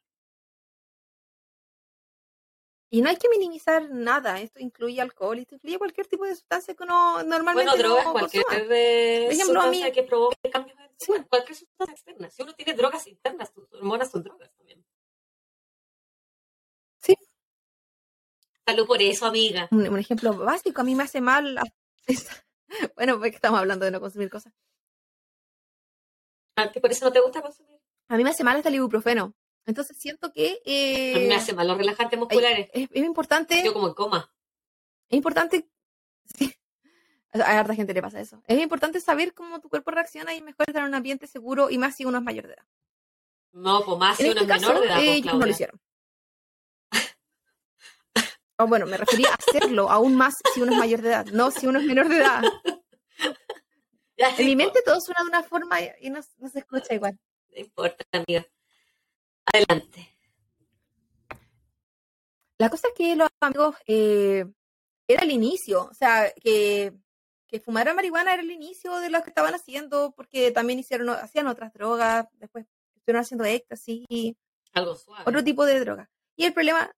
Y no hay que minimizar nada. Esto incluye alcohol, esto incluye cualquier tipo de sustancia que uno normalmente Bueno, drogas, no cualquier consuma. Por ejemplo, a sustancia mí- que provoque cambios en Sí. cualquier sustancia externa. Si uno tiene drogas internas, tus hormonas son drogas también. Sí. Salud por eso, amiga. Un, un ejemplo básico, a mí me hace mal. bueno, porque estamos hablando de no consumir cosas. ¿A ti por eso no te gusta consumir? A mí me hace mal hasta el ibuprofeno. Entonces siento que eh, A mí me hace mal los relajantes musculares. es, es importante, Yo como en coma. es importante, sí, a harta gente le pasa eso. Es importante saber cómo tu cuerpo reacciona y mejor estar en un ambiente seguro y más si uno es mayor de edad. No, pues más si En uno este es menor de edad. eh, pues, ellos no lo hicieron. O bueno, me refería a hacerlo aún más si uno es mayor de edad, no si uno es menor de edad. En mi po. mente todo suena de una forma y y no, no se escucha igual. No importa, amiga. Adelante. La cosa es que los amigos eh, era el inicio, o sea, que, que fumaran marihuana era el inicio de lo que estaban haciendo, porque también hicieron, hacían otras drogas, después estuvieron haciendo éxtasis y Algo suave. otro tipo de droga. Y el problema,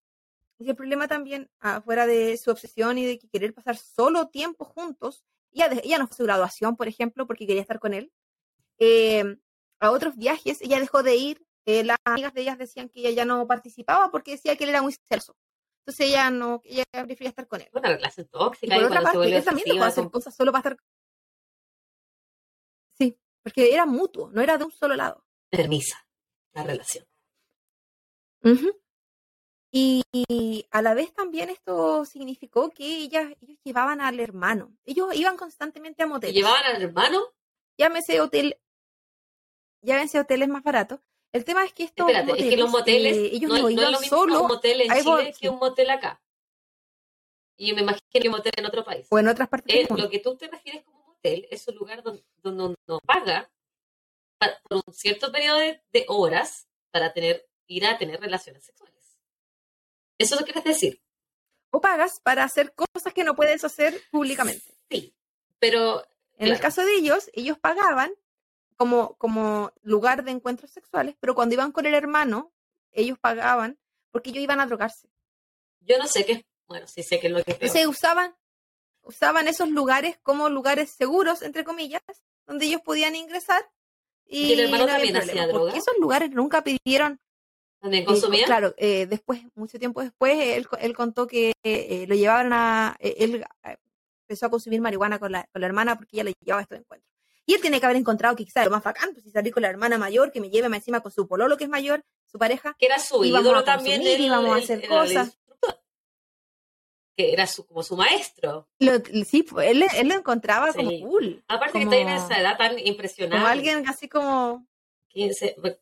y el problema también, afuera de su obsesión y de que querer pasar solo tiempo juntos, ella, ella no fue a su graduación, por ejemplo, porque quería estar con él. eh, a otros viajes, ella dejó de ir. Eh, las amigas de ellas decían que ella ya no participaba porque decía que él era muy celoso. Entonces ella no, ella prefería estar con él. Una relación Y tóxica por y otra cuando se parte, él también dejó de obsesiva. hacer cosas solo para estar. Sí, porque era mutuo, no era de un solo lado. Permisa la relación. Y, y a la vez también esto significó que ellas, ellos llevaban al hermano. Ellos iban constantemente a ¿Y moteles. llevaban al hermano? Llámese hotel, llámense hoteles más baratos. El tema es que estos Espérate, es que los moteles eh, ellos no, no, es- no es iban lo mismo solo un motel en Chile que un motel acá. Y yo me imagino que un motel en otro país. o en otras partes Eh, del mundo. lo que tú te refieres como motel es un lugar donde, donde uno paga pa- por un cierto periodo de, de horas para tener ir a tener relaciones sexuales. ¿Eso lo quieres decir? O pagas para hacer cosas que no puedes hacer públicamente. Sí. Pero En el caso de ellos, ellos pagaban como, como lugar de encuentros sexuales, pero cuando iban con el hermano, ellos pagaban porque ellos iban a drogarse. yo no sé qué. Bueno, sí sé qué es lo que. Entonces usaban, usaban esos lugares como lugares seguros, entre comillas, donde ellos podían ingresar. Y, ¿Y el hermano no también hacía droga? esos lugares nunca pidieron ¿También Eh, consumían? claro, eh, después, mucho tiempo después, él, él contó que eh, lo llevaban a. él empezó a consumir marihuana con la, con la hermana porque ella le llevaba a estos encuentros. Y él tiene que haber encontrado que quizás lo más bacán, pues si salir con la hermana mayor, que me lleve más encima con su pololo, que es mayor, su pareja. que era su ídolo a también. el- íbamos a hacer el cosas. Que era su, como su maestro. Lo- sí, pues, él, él lo encontraba como cool. Aparte que está en esa edad tan impresionante. Como alguien así como. 15, bueno,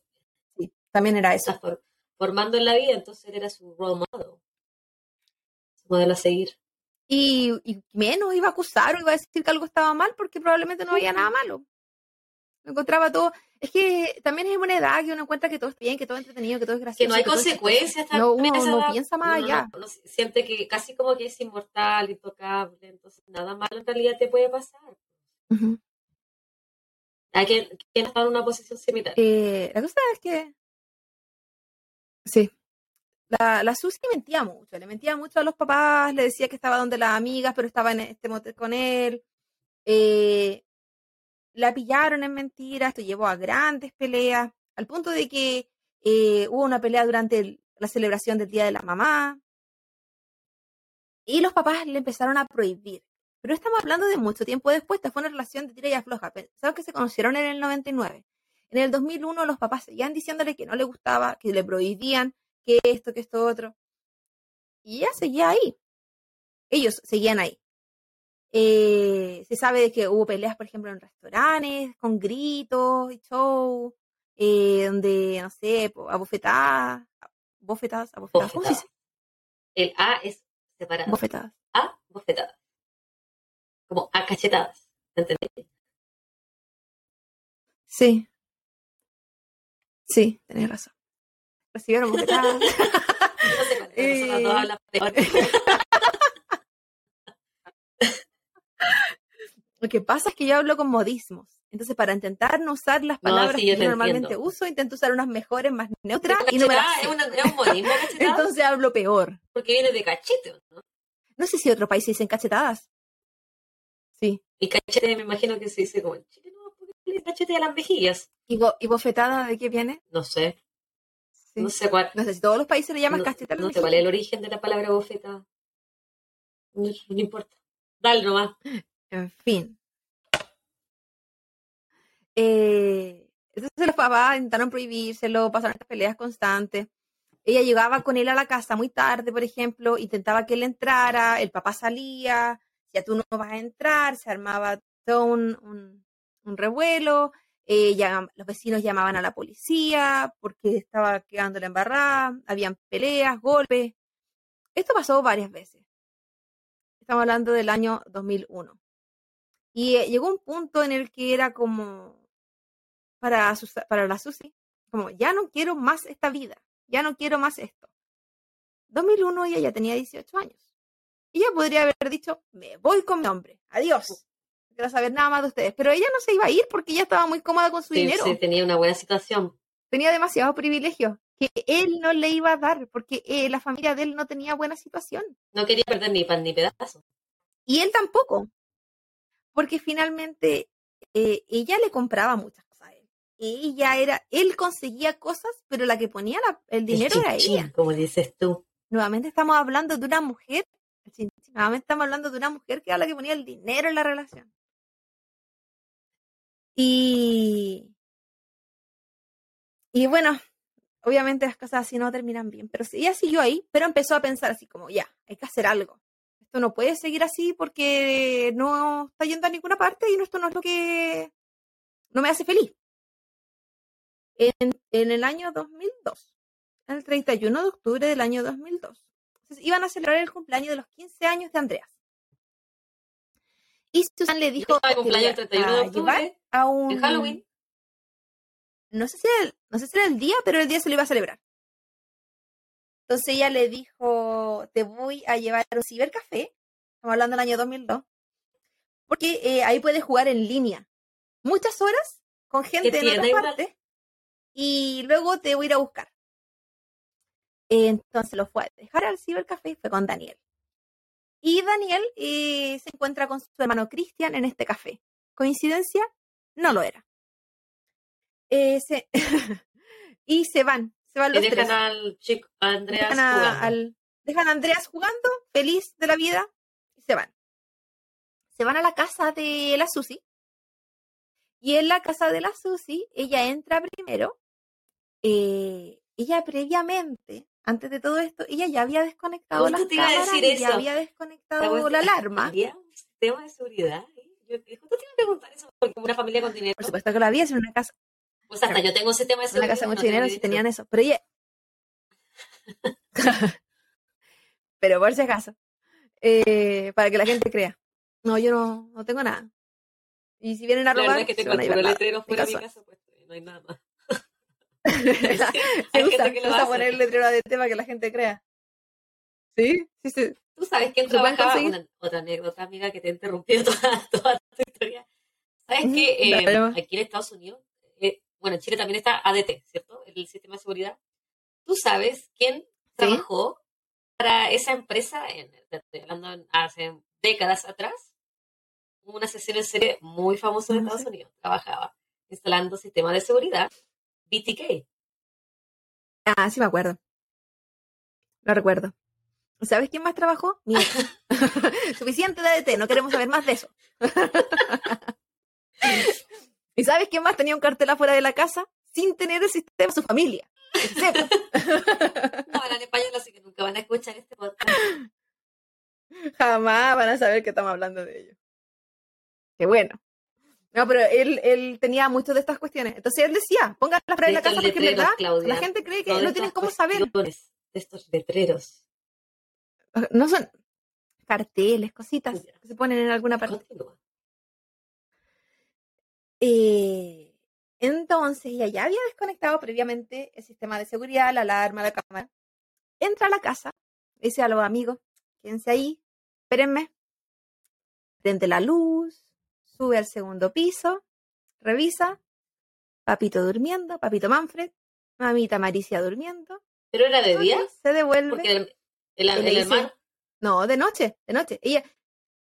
Sí, también era eso. formando en la vida, entonces él era su role model. Su modelo a seguir. Y, y menos iba a acusar o iba a decir que algo estaba mal porque probablemente no había nada malo. Lo encontraba todo. Es que también es una edad que uno encuentra que todo es bien, que todo es entretenido, que todo es gracioso. Que no hay chistoso. consecuencias No, también uno no edad. piensa más Uno allá. no- no siente que casi como que es inmortal, intocable, entonces nada malo en realidad te puede pasar. Ujú. Hay quien, quien está en una posición similar. Eh, la cosa es que. Sí. La, la Susi mentía mucho. Le mentía mucho a los papás. Le decía que estaba donde las amigas, pero estaba en este motel con él. Eh, la pillaron en mentiras. Esto llevó a grandes peleas. Al punto de que eh, hubo una pelea durante la celebración del Día de la Mamá. Y los papás le empezaron a prohibir. Pero estamos hablando de mucho tiempo después. Esta fue una relación de tira y afloja. Pensaban que se conocieron en el 99. En el 2001 los papás seguían diciéndole que no le gustaba, que le prohibían, que esto, que esto, otro. Y ella seguía ahí. Ellos seguían ahí. Eh, se sabe de que hubo peleas, por ejemplo, en restaurantes, con gritos y show, eh, donde, no sé, po- a bofetadas, a- bofetadas, a bofetadas, ¿cómo se dice? El A es separado. Bofetadas. A, bofetadas. Como a cachetadas. ¿Entendés? Sí. Sí, tenés razón. Recibieron bofetadas. Lo que pasa es que yo hablo con modismos. Entonces, para intentar no usar las No, palabras sí, yo que yo normalmente entiendo. uso, intento usar unas mejores, más neutras, y no me las es, una- es un modismo Entonces hablo peor. porque viene de cachete, ¿no? No sé si otro país se dicen cachetadas. Sí. Y cachete me imagino que se dice como no, cachete a las mejillas. ¿Y, bo- y bofetada de qué viene? No sé, Sí. no sé cuál. No sé si todos los países le llaman no, no sé cuál es el origen de la palabra bofeta. No, no importa. Dale nomás. En fin. Eh, entonces los papás intentaron prohibírselo, pasaron estas peleas constantes. Ella llegaba con él a la casa muy tarde, por ejemplo, intentaba que él entrara, el papá salía, ya tú no vas a entrar, se armaba todo un, un- un revuelo, eh, los vecinos llamaban a la policía porque estaba quedando la embarrada, habían peleas, golpes. Esto pasó varias veces. Estamos hablando del año 2001. Y eh, llegó un punto en el que era como para, para la Susi, como ya no quiero más esta vida, ya no quiero más esto. 2001 ella ya tenía 18 años. Ella podría haber dicho, me voy con mi hombre, adiós. No quiero saber nada más de ustedes. Pero ella no se iba a ir porque ella estaba muy cómoda con su Sí, dinero. sí, tenía una buena situación. Tenía demasiados privilegios que él no le iba a dar porque eh, la familia de él no tenía buena situación. No quería perder ni pan ni pedazo. Y él tampoco. Porque finalmente eh, ella le compraba muchas cosas a él. Ella era, él conseguía cosas, pero la que ponía la- el dinero El era ella. Como dices tú. Nuevamente estamos hablando de una mujer, chin, nuevamente estamos hablando de una mujer que era la que ponía el dinero en la relación. Y, y bueno, obviamente las cosas así no terminan bien, pero ella siguió ahí, pero empezó a pensar así como, ya, hay que hacer algo. Esto no puede seguir así porque no está yendo a ninguna parte y esto no es lo que no me hace feliz. En, en el año 2002, el 31 de octubre del año 2002, entonces, iban a celebrar el cumpleaños de los 15 años de Andreas. Y Susan le dijo Estaba de "Te voy cumpleaños a- el 31 de octubre, a un en Halloween. no sé si era el, no sé si era el día, pero el día se lo iba a celebrar. Entonces ella le dijo, te voy a llevar a un cibercafé, estamos hablando del año 2002, porque eh, ahí puedes jugar en línea muchas horas con gente en otras igual. partes y luego te voy a ir a buscar. Entonces lo fue a dejar al cibercafé, fue con Daniel. Y Daniel eh, se encuentra con su hermano Cristian en este café. ¿Coincidencia? No lo era. Eh, se- y se van, se van Y los dejan tres. al chico a Andreas Dejan a, jugando. al- dejan a Andreas jugando, feliz de la vida, y se van. Se van a la casa de la Susi. Y en la casa de la Susi, ella entra primero. eh, ella previamente, antes de todo esto, ella ya había desconectado las te cámaras decir y ya había ¿Te desconectado la alarma. ¿Había un sistema de seguridad? Yo justo te iba a preguntar eso, porque una familia con dinero. Por supuesto que la había, es una casa, Pues hasta yo tengo un sistema de una seguridad. casa de mucho dinero, si tenían eso. Pero ella. Pero por si acaso. eh, para que la gente crea. No, yo no, no tengo nada. Y si vienen a La robar, verdad es que se tengo van a el llevar puro la- letrero mi fuera de mi casa. casa, pues no hay nada más. Se usa, que lo usa poner el letrero de tema que la gente crea. ¿Sí? Sí, sí. ¿Tú sabes quién ¿Se pueden trabajaba? Una, otra anécdota, amiga, que te he interrumpido toda, toda tu historia. ¿Sabes Ujú, que eh, aquí en Estados Unidos, eh, bueno, en Chile también está ADT, ¿cierto? El sistema de seguridad. ¿Tú sabes quién trabajó para esa empresa, en, hablando hace décadas atrás? Una sesión en serie muy famosa de No Estados. Unidos. Trabajaba instalando sistemas de seguridad BTK. Ah, sí me acuerdo. Lo recuerdo. ¿Sabes quién más trabajó? Mi. Suficiente de ADT, no queremos saber más de eso. ¿Y sabes quién más tenía un cartel afuera de la casa sin tener el sistema su familia? No hablan español, así que nunca van a escuchar este podcast. Jamás van a saber que estamos hablando de ellos. Qué bueno. No, pero él, él tenía muchas de estas cuestiones. Entonces él decía, pongan las en la casa porque en verdad Claudia, la gente cree que no tienen cómo saber. De estos letreros. No son carteles, cositas que se ponen en alguna parte. Eh, entonces ella ya había desconectado previamente el sistema de seguridad, la alarma, la cámara. Entra a la casa, dice a los amigos, quédense ahí, espérenme. Prende la luz, sube al segundo piso, revisa, papito durmiendo, papito Manfred, mamita Maricia durmiendo. ¿Pero era de día? Se devuelve. Porque el, el, el dice- hermano. No, de noche, de noche. Ella,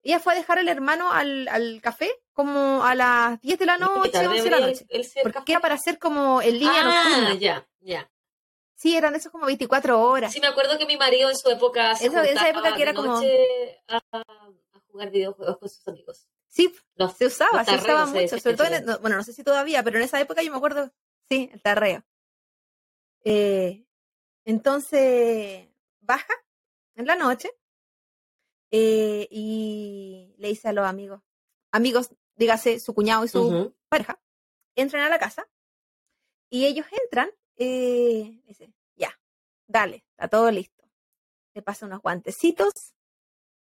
ella fue a dejar al hermano al, al café como a las 10 de la noche, tarde 11 de la noche. el- el Porque era para hacer como en línea Ah, nocturna. ya, ya. Sí, eran esos como 24 horas. Sí, me acuerdo que mi marido en su época se Esa- esa juntaba época que era como- a, a jugar videojuegos con sus amigos. Sí, Los- se usaba, se usaba se mucho. Sobre todo, en- no, bueno, no sé si todavía, pero en esa época yo me acuerdo, sí, el tarreo. Eh, entonces, baja en la noche eh, y le dice a los amigos, amigos, dígase su cuñado y su pareja, entran a la casa y ellos entran, eh, dice, ya, dale, está todo listo. Le pasa unos guantecitos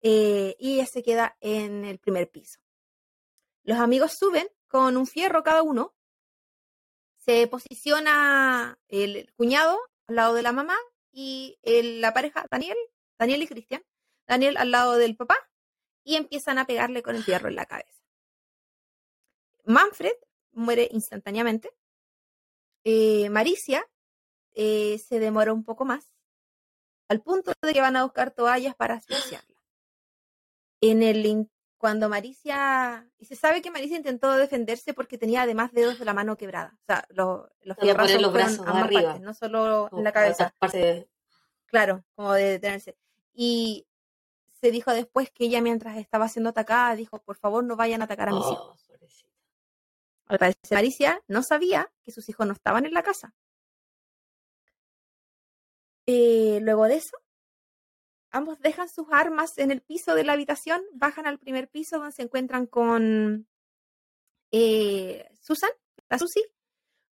eh, y ella se queda en el primer piso. Los amigos suben con un fierro cada uno, se posiciona el cuñado al lado de la mamá y la pareja, Daniel, Daniel y Cristian, Daniel al lado del papá y empiezan a pegarle con el fierro en la cabeza. Manfred muere instantáneamente. Eh, Maricia eh, se demora un poco más, al punto de que van a buscar toallas para asfixiarla. En el cuando Maricia, y se sabe que Maricia intentó defenderse porque tenía además dedos de la mano quebrada, o sea, los, los fierrazos los brazos ambas arriba. partes, no solo en la cabeza. de- Claro, como de detenerse. Y se dijo después que ella mientras estaba siendo atacada dijo, por favor no vayan a atacar a mis hijos. Oh, pobrecita. Al parecer Maricia no sabía que sus hijos no estaban en la casa. Eh, luego de eso, ambos dejan sus armas en el piso de la habitación, bajan al primer piso donde se encuentran con eh, Susan, la Susi,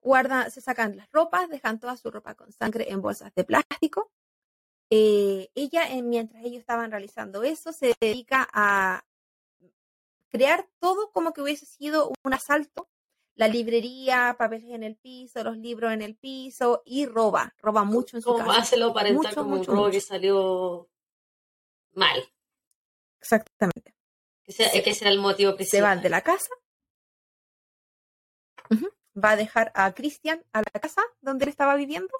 guardan, se sacan las ropas, dejan toda su ropa con sangre en bolsas de plástico. Eh, ella, eh, mientras ellos estaban realizando eso, se dedica a crear todo como que hubiese sido un asalto. La librería, papeles en el piso, los libros en el piso y roba, roba mucho en su Como casa. Mucho, como mucho, un robo mucho. que salió mal. Exactamente. Que, sea, Se- que ese era el motivo Se principal. va de la casa. Va a dejar a Cristian a la casa donde él estaba viviendo.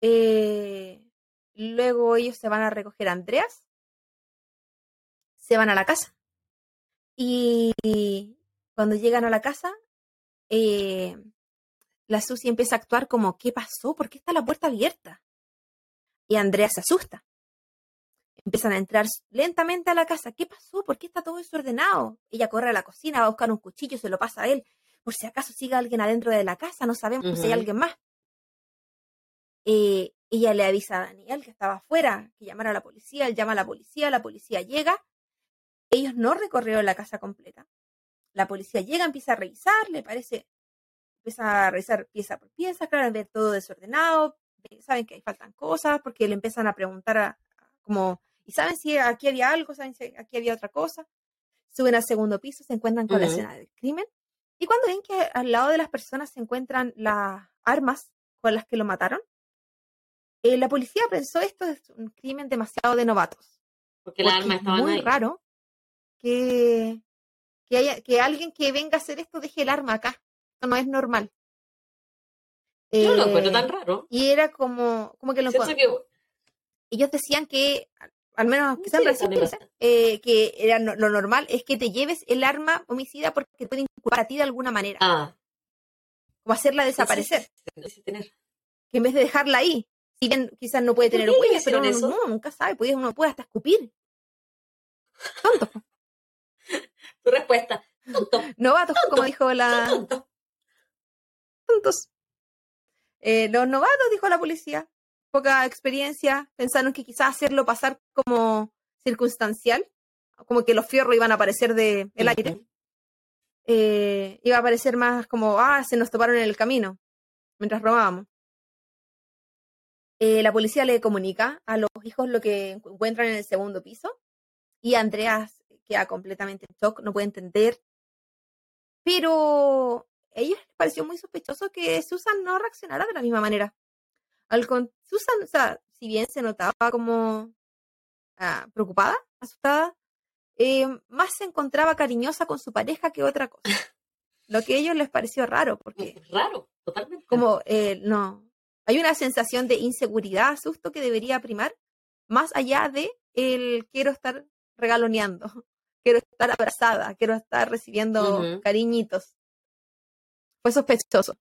Eh, luego ellos se van a recoger a Andreas. Se van a la casa. Y cuando llegan a la casa, eh, la Susi empieza a actuar como, ¿qué pasó? ¿Por qué está la puerta abierta? Y Andreas se asusta. Empiezan a entrar lentamente a la casa. ¿Qué pasó? ¿Por qué está todo desordenado? Ella corre a la cocina, va a buscar un cuchillo, se lo pasa a él. Por si acaso sigue alguien adentro de la casa, no sabemos si hay alguien más. Eh, ella le avisa a Daniel que estaba afuera, que llamara a la policía, él llama a la policía, la policía llega. Ellos no recorrieron la casa completa. La policía llega, empieza a revisar, le parece, empieza a revisar pieza por pieza, claro, ver todo desordenado, saben que ahí faltan cosas, porque le empiezan a preguntar a- a- como, ¿y saben si aquí había algo? ¿Saben si aquí había otra cosa? Suben al segundo piso, se encuentran con la escena del crimen, y cuando ven que al lado de las personas se encuentran las armas con las que lo mataron, eh, la policía pensó esto es un crimen demasiado de novatos Porque las armas es estaban muy ahí. raro que, que, haya, que alguien que venga a hacer esto deje el arma acá. Esto no es normal. Yo no lo Eh, encuentro tan raro. Y era como, como que lo ellos decían que, al- menos quizá en Brasil, eh, que era no- lo normal es que te lleves el arma homicida porque te puede inculpar a ti de alguna manera, Ah, como hacerla desaparecer, que en vez de dejarla ahí, si bien quizás no puede ¿Por tener huellas, pero uno, no, nunca sabe, puede, uno puede hasta escupir. Tontos, po. Tu respuesta. Tonto, novatos, como dijo la, tonto. tontos. Eh, los novatos, dijo la policía, poca experiencia, pensaron que quizás hacerlo pasar como circunstancial, como que los fierros iban a aparecer de el aire, eh, iba a parecer más como, ah, se nos toparon en el camino mientras robábamos. Eh, la policía le comunica a los hijos lo que encu- encuentran en el segundo piso y Andreas queda completamente en shock, no puede entender. Pero a ellos les pareció muy sospechoso que Susan no reaccionara de la misma manera. Al con Susan, o sea, si bien se notaba como ah, preocupada, asustada, eh, más se encontraba cariñosa con su pareja que otra cosa. Lo que a ellos les pareció raro, porque Raro, totalmente. como eh, no, hay una sensación de inseguridad, susto que debería primar, más allá de el quiero estar regaloneando, quiero estar abrazada, quiero estar recibiendo cariñitos. Fue sospechoso.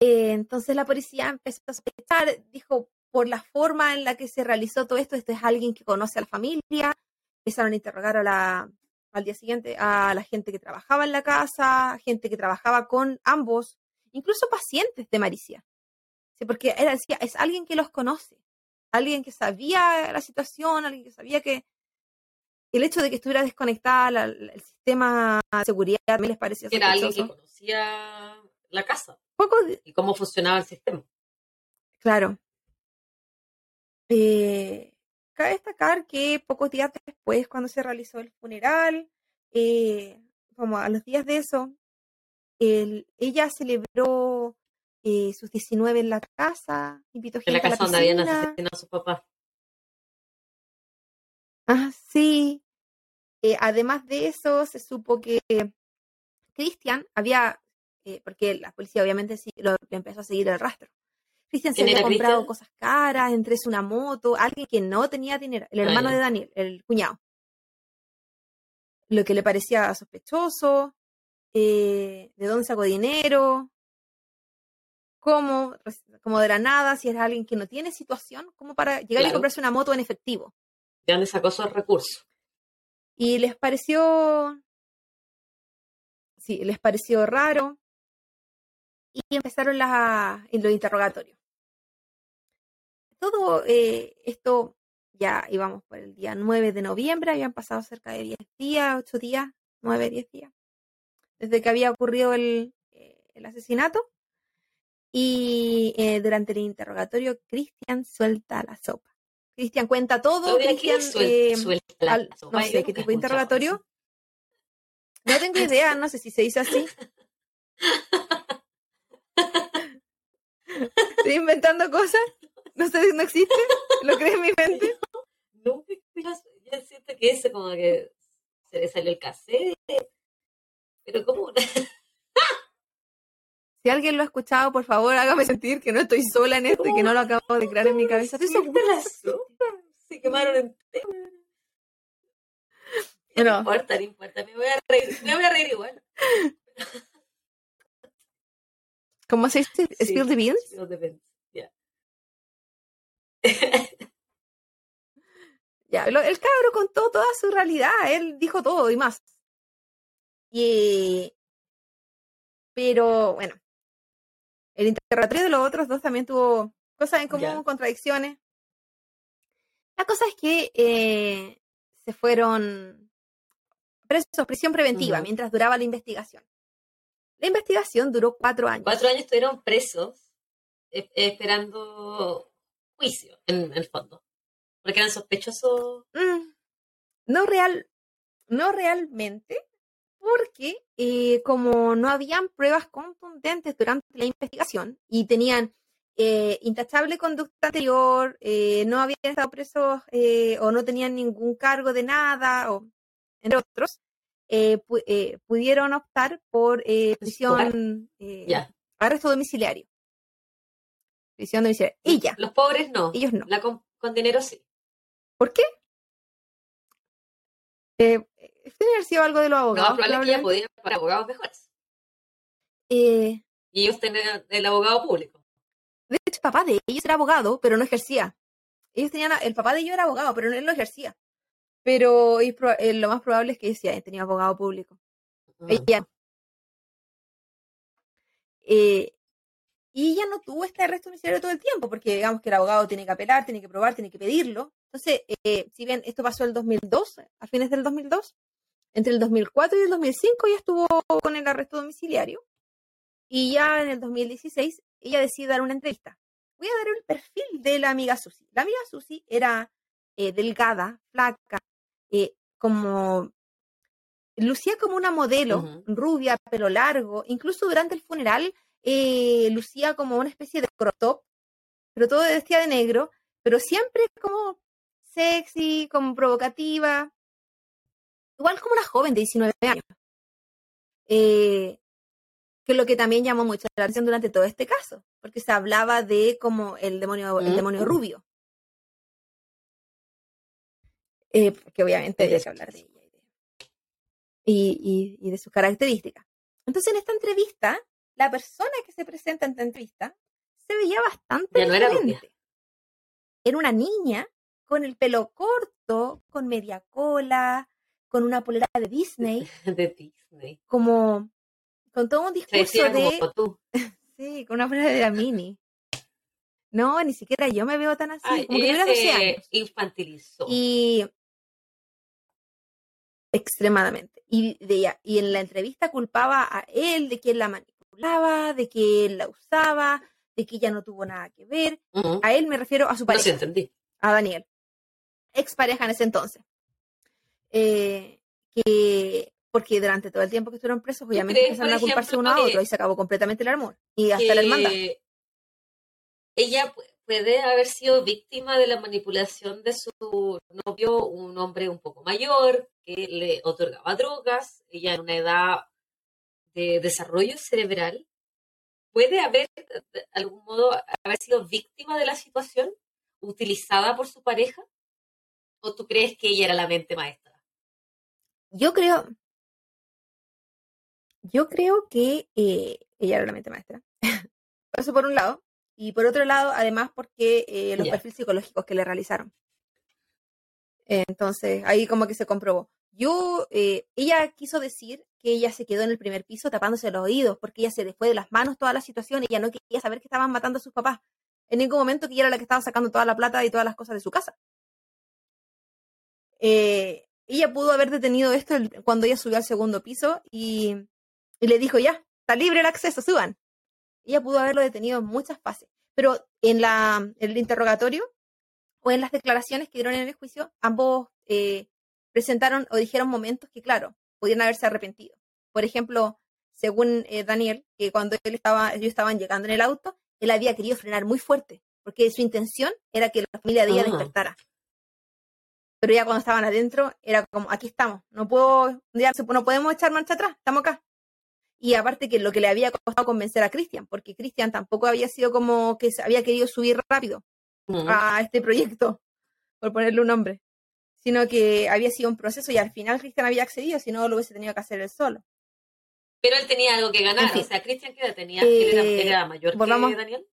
Eh, entonces la policía empezó a sospechar, dijo, por la forma en la que se realizó todo esto, esto es alguien que conoce a la familia, empezaron a interrogar a la, al día siguiente a la gente que trabajaba en la casa, gente que trabajaba con ambos, incluso pacientes de Maricia. Sí, porque era, decía, es alguien que los conoce, alguien que sabía la situación, alguien que sabía que el hecho de que estuviera desconectada la- la- el sistema de seguridad también les parecía era alguien que conocía la casa Poco y cómo funcionaba el sistema. Claro. Eh, cabe destacar que pocos días después, cuando se realizó el funeral, eh, como a los días de eso, el- ella celebró eh, sus 19 en la casa, invitó En la gente a la casa donde habían asesinado a sus papás. Ah, sí. Eh, además de eso, se supo que Cristian había, eh, porque la policía obviamente sí, lo, empezó a seguir el rastro. Cristian se ¿Quién había comprado cosas caras, entre eso una moto, alguien que no tenía dinero, el hermano de Daniel, el cuñado. Lo que le parecía sospechoso, eh, de dónde sacó dinero, cómo, como de la nada, si era alguien que no tiene situación, como para llegar y Claro. comprarse una moto en efectivo. ¿De dónde sacó esos recursos? Y les pareció, sí, les pareció raro. Y empezaron las, los interrogatorios. Todo eh, esto, ya íbamos por el día 9 de noviembre, habían pasado cerca de 10 días, 8 días, 9, 10 días, desde que había ocurrido el, eh, el asesinato. Y eh, durante el interrogatorio, Cristian suelta la sopa. Cristian cuenta todo. Claudia, ¿qué Cristian, eh, suelta la al- sopa? no sé qué tipo de interrogatorio. eso. No tengo idea, no sé si se dice así. Estoy inventando cosas. No sé, no existe. Lo crees en mi mente. Nunca eso. Yo siento que eso como que se le salió el cassette. Pero como Si alguien lo ha escuchado, por favor, hágame sentir que no estoy sola en esto y que no lo acabo de crear en mi cabeza. Sopa. Se quemaron entero. No No, importa, no importa. Me voy a reír, me voy a reír igual. ¿Cómo se dice? Sí. Spill the beans. Spill the beans, ya. Ya, lo- el cabro contó toda su realidad, él dijo todo y más. Y, pero bueno, el interrogatorio de los otros dos también tuvo cosas en común, contradicciones. La cosa es que eh, se fueron presos, prisión preventiva, mientras duraba la investigación. La investigación duró cuatro años. Cuatro años estuvieron presos eh, esperando juicio, en el fondo. Porque eran sospechosos. Mm, no real, no realmente, porque eh, como no habían pruebas contundentes durante la investigación y tenían eh, intachable conducta anterior, eh, no habían estado presos eh, o no tenían ningún cargo de nada, o entre otros, eh, pu- eh, pudieron optar por eh, prisión, Ya. arresto domiciliario. Prisión domiciliaria. Ella, Los pobres no. ellos no. La con, con dinero sí. ¿Por qué? Eh, ¿Tiene que haber sido algo de los Lo abogados? ella probablemente? para abogados mejores. Y ellos tenían el abogado público. de hecho, el papá de ellos era abogado, pero no ejercía. Ellos tenían, el papá de ellos era abogado, pero él no ejercía. Pero es proba- eh, lo más probable es que sí, haya tenido abogado público. Ella. Eh, y ella no tuvo este arresto domiciliario todo el tiempo, porque digamos que el abogado tiene que apelar, tiene que probar, tiene que pedirlo. Entonces, eh, si bien esto pasó el 2002, a fines del 2002, entre el 2004 y el 2005 ella estuvo con el arresto domiciliario. Y ya en el 2016 ella decide dar una entrevista. Voy a dar el perfil de la amiga Susi. La amiga Susi era eh, delgada, flaca, eh, como lucía como una modelo, rubia, pelo largo, incluso durante el funeral eh, lucía como una especie de crop top, pero todo vestía de negro, pero siempre como sexy, como provocativa. Igual como una joven de 19 años. Eh, que es lo que también llamó mucho la atención durante todo este caso, porque se hablaba de como el demonio, el demonio rubio. Eh, que obviamente había que hablar de ella y, y, de sus características. Entonces, en esta entrevista, la persona que se presenta en esta entrevista se veía bastante no diferente. Era, una niña con el pelo corto, con media cola, con una polera de Disney. de Disney. Como con todo un discurso de. Como tú. sí, con una polera de la mini. No, ni siquiera yo me veo tan así. Ay, como que ella tuviera 12 se años. infantilizó. Y extremadamente. Y, de y en la entrevista culpaba a él de que él la manipulaba, de que él la usaba, de que ella no tuvo nada que ver. A él me refiero a su No pareja, sí, entendí. a Daniel, ex pareja en ese entonces. Eh, que porque durante todo el tiempo que estuvieron presos, obviamente crees, empezaron a culparse ejemplo, uno a otro y se acabó completamente el amor. Y hasta la hermandad. ella puede haber sido víctima de la manipulación de su novio, un hombre un poco mayor, que le otorgaba drogas, ella en una edad de desarrollo cerebral. ¿Puede haber, de algún modo, haber sido víctima de la situación utilizada por su pareja? ¿O tú crees que ella era la mente maestra? Yo creo. Yo creo que eh, ella era la mente maestra. Eso por un lado. Y por otro lado, además, porque eh, los perfiles psicológicos que le realizaron. Entonces, ahí como que se comprobó. Yo, eh, ella quiso decir que ella se quedó en el primer piso tapándose los oídos, porque ella se le fue de las manos toda la situación, ella no quería saber que estaban matando a sus papás. En ningún momento que ella era la que estaba sacando toda la plata y todas las cosas de su casa. Eh, ella pudo haber detenido esto cuando ella subió al segundo piso y, y le dijo, ya, está libre el acceso, suban. Ella pudo haberlo detenido en muchas fases, pero en, la, en el interrogatorio o en las declaraciones que dieron en el juicio, ambos eh, presentaron o dijeron momentos que, claro, pudieron haberse arrepentido. Por ejemplo, según eh, Daniel, que cuando él estaba, ellos estaban llegando en el auto, él había querido frenar muy fuerte, porque su intención era que la familia de ella Ah. despertara. Pero ya cuando estaban adentro, era como, aquí estamos, no puedo, ya no podemos echar marcha atrás, estamos acá. Y aparte que lo que le había costado convencer a Cristian, porque Cristian tampoco había sido como que se había querido subir rápido Ujú. a este proyecto, por ponerle un nombre, sino que había sido un proceso y al final Cristian había accedido, si no lo hubiese tenido que hacer él solo. Pero él tenía algo que ganar. En fin. O sea, Cristian, ¿qué edad tenía? ¿Él era, Eh, él era mayor volvamos- que Daniel?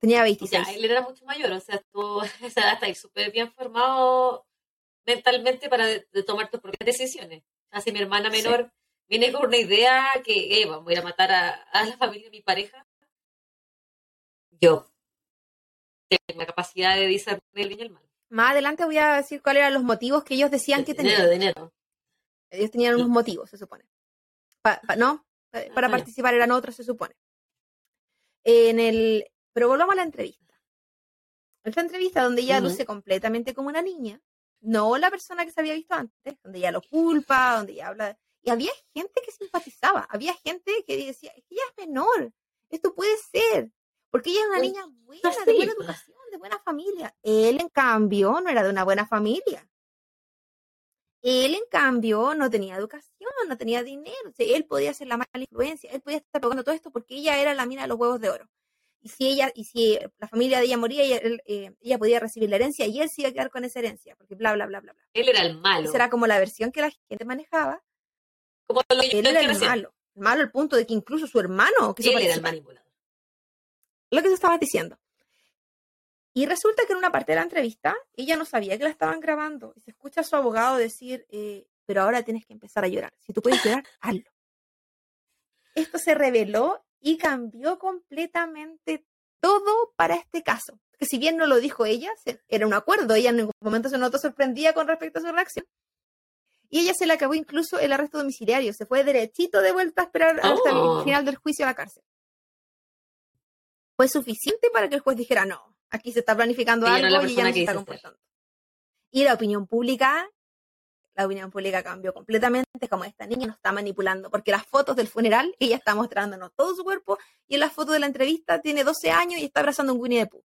Tenía Ya, 26. él era mucho mayor. O sea, tú a esa edad estás súper bien formado mentalmente para de, de tomar tus propias decisiones. Sea, si mi hermana Sí. menor viene con una idea que eh, vamos a matar a, a la familia de mi pareja, yo tengo la capacidad de discernir el bien y el mal. Más adelante voy a decir cuáles eran los motivos que ellos decían que dinero, tenían. dinero. Ellos tenían unos motivos, se supone. Pa- pa- ¿No? Eh, Para Ah, participar eran otros, se supone. En el... Pero volvamos a la entrevista. Esta entrevista donde ella luce completamente como una niña, no la persona que se había visto antes, donde ella lo culpa, donde ella habla... Y había gente que simpatizaba, había gente que decía, es que ella es menor, esto puede ser, porque ella es una Pues, niña buena, de buena educación, de buena familia. Él, en cambio, no era de una buena familia. Él, en cambio, no tenía educación, no tenía dinero. O sea, él podía ser la mala influencia, él podía estar pagando todo esto porque ella era la mina de los huevos de oro. Y si ella, y si la familia de ella moría, ella, él, eh, ella podía recibir la herencia y él se iba a quedar con esa herencia, porque bla, bla, bla, bla, bla. Él era el malo. Esa era como la versión que la gente manejaba. Como lo que Él era el recién. malo. El malo al punto de que incluso su hermano quiso Él era el manipulador. lo que tú estabas diciendo. Y resulta que en una parte de la entrevista ella no sabía que la estaban grabando y se escucha a su abogado decir, eh, pero ahora tienes que empezar a llorar. Si tú puedes llorar, hazlo. Esto se reveló y cambió completamente todo para este caso. Que si bien no lo dijo ella, era un acuerdo, ella en ningún momento se notó sorprendida con respecto a su reacción. Y ella se le acabó incluso el arresto domiciliario, se fue derechito de vuelta a esperar hasta Oh. el final del juicio a la cárcel fue suficiente para que el juez dijera no, aquí se está planificando algo y persona no se está comportando. Y la opinión pública, la opinión pública cambió completamente, como esta niña nos está manipulando, porque las fotos del funeral, ella está mostrándonos todo su cuerpo, y en las fotos de la entrevista tiene 12 años y está abrazando un Winnie the Pooh.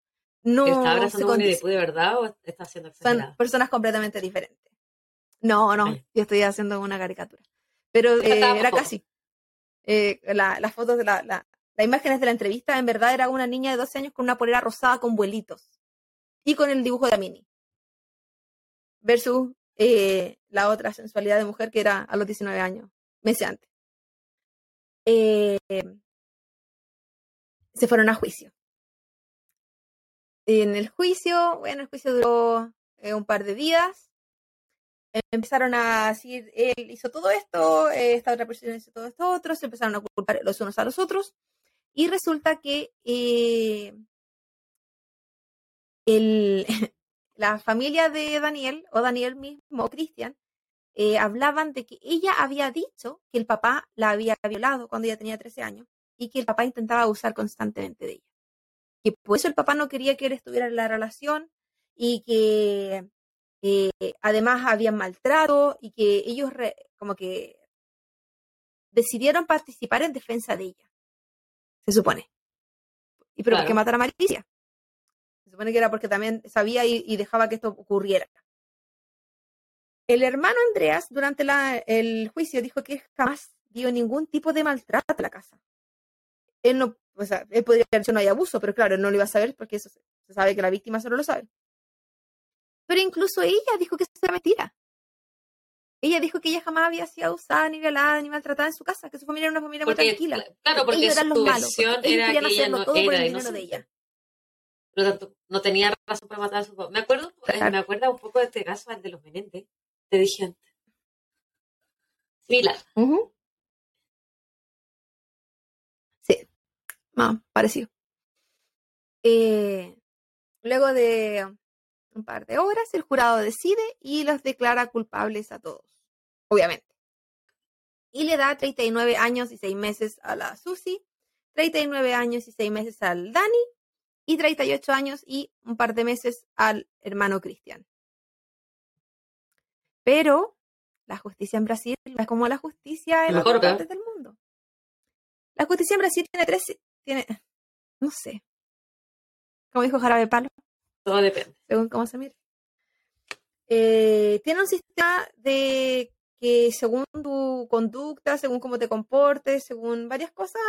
no ¿Está abrazando a Winnie the Pooh de verdad o está haciendo son personas completamente diferentes. No, no, Ay. yo estoy haciendo una caricatura. Pero eh, era casi. Eh, la- las fotos de la, la- las imágenes de la entrevista, en verdad era una niña de 12 años con una polera rosada con vuelitos. Y con el dibujo de la mini. Versus eh, la otra sensualidad de mujer que era a los 19 años, meses antes. Eh, se fueron a juicio. En el juicio, bueno, el juicio duró eh, un par de días. Empezaron a decir, él hizo todo esto, esta otra persona hizo todo esto otro, se empezaron a culpar los unos a los otros. Y resulta que el, la familia de Daniel, o Daniel mismo, Cristian, eh, hablaban de que ella había dicho que el papá la había violado cuando ella tenía 13 años y que el papá intentaba abusar constantemente de ella. Que por eso el papá no quería que él estuviera en la relación y que eh, además habían maltrato y que ellos re- como que decidieron participar en defensa de ella, se supone. ¿Y pero por qué matar a Malicia? Supone que era porque también sabía y, y dejaba que esto ocurriera. El hermano Andreas, durante la- el juicio, dijo que jamás dio ningún tipo de maltrato a la casa. Él no, o sea, él podría haber dicho no hay abuso, pero claro, él no lo iba a saber porque eso se, sabe que la víctima solo lo sabe. Pero incluso ella dijo que eso era mentira. Ella dijo que ella jamás había sido abusada, ni violada, ni maltratada en su casa, que su familia era una familia muy tranquila. cla- claro, porque ellos eran los su malos, versión era querían que ella hacerlo no todo por era el dinero de ella. Por lo tanto, no tenía razón para matar a su papá. Me acuerdo, eh, Claro. me acuerdo un poco de este caso, el de los Menéndez. Te dije antes. Similar. Sí, más parecido. Eh, luego de un par de horas, el jurado decide y los declara culpables a todos, obviamente. Y le da 39 años y 6 meses a la Susi, 39 años y 6 meses al Dani y 38 años y un par de meses al hermano Cristian. Pero la justicia en Brasil es como la justicia en otras partes del mundo. La justicia en Brasil tiene tres, tiene, no sé, como dijo Jarabe Palo, Todo depende. según cómo se mire. Eh, tiene un sistema de que según tu conducta, según cómo te comportes, según varias cosas,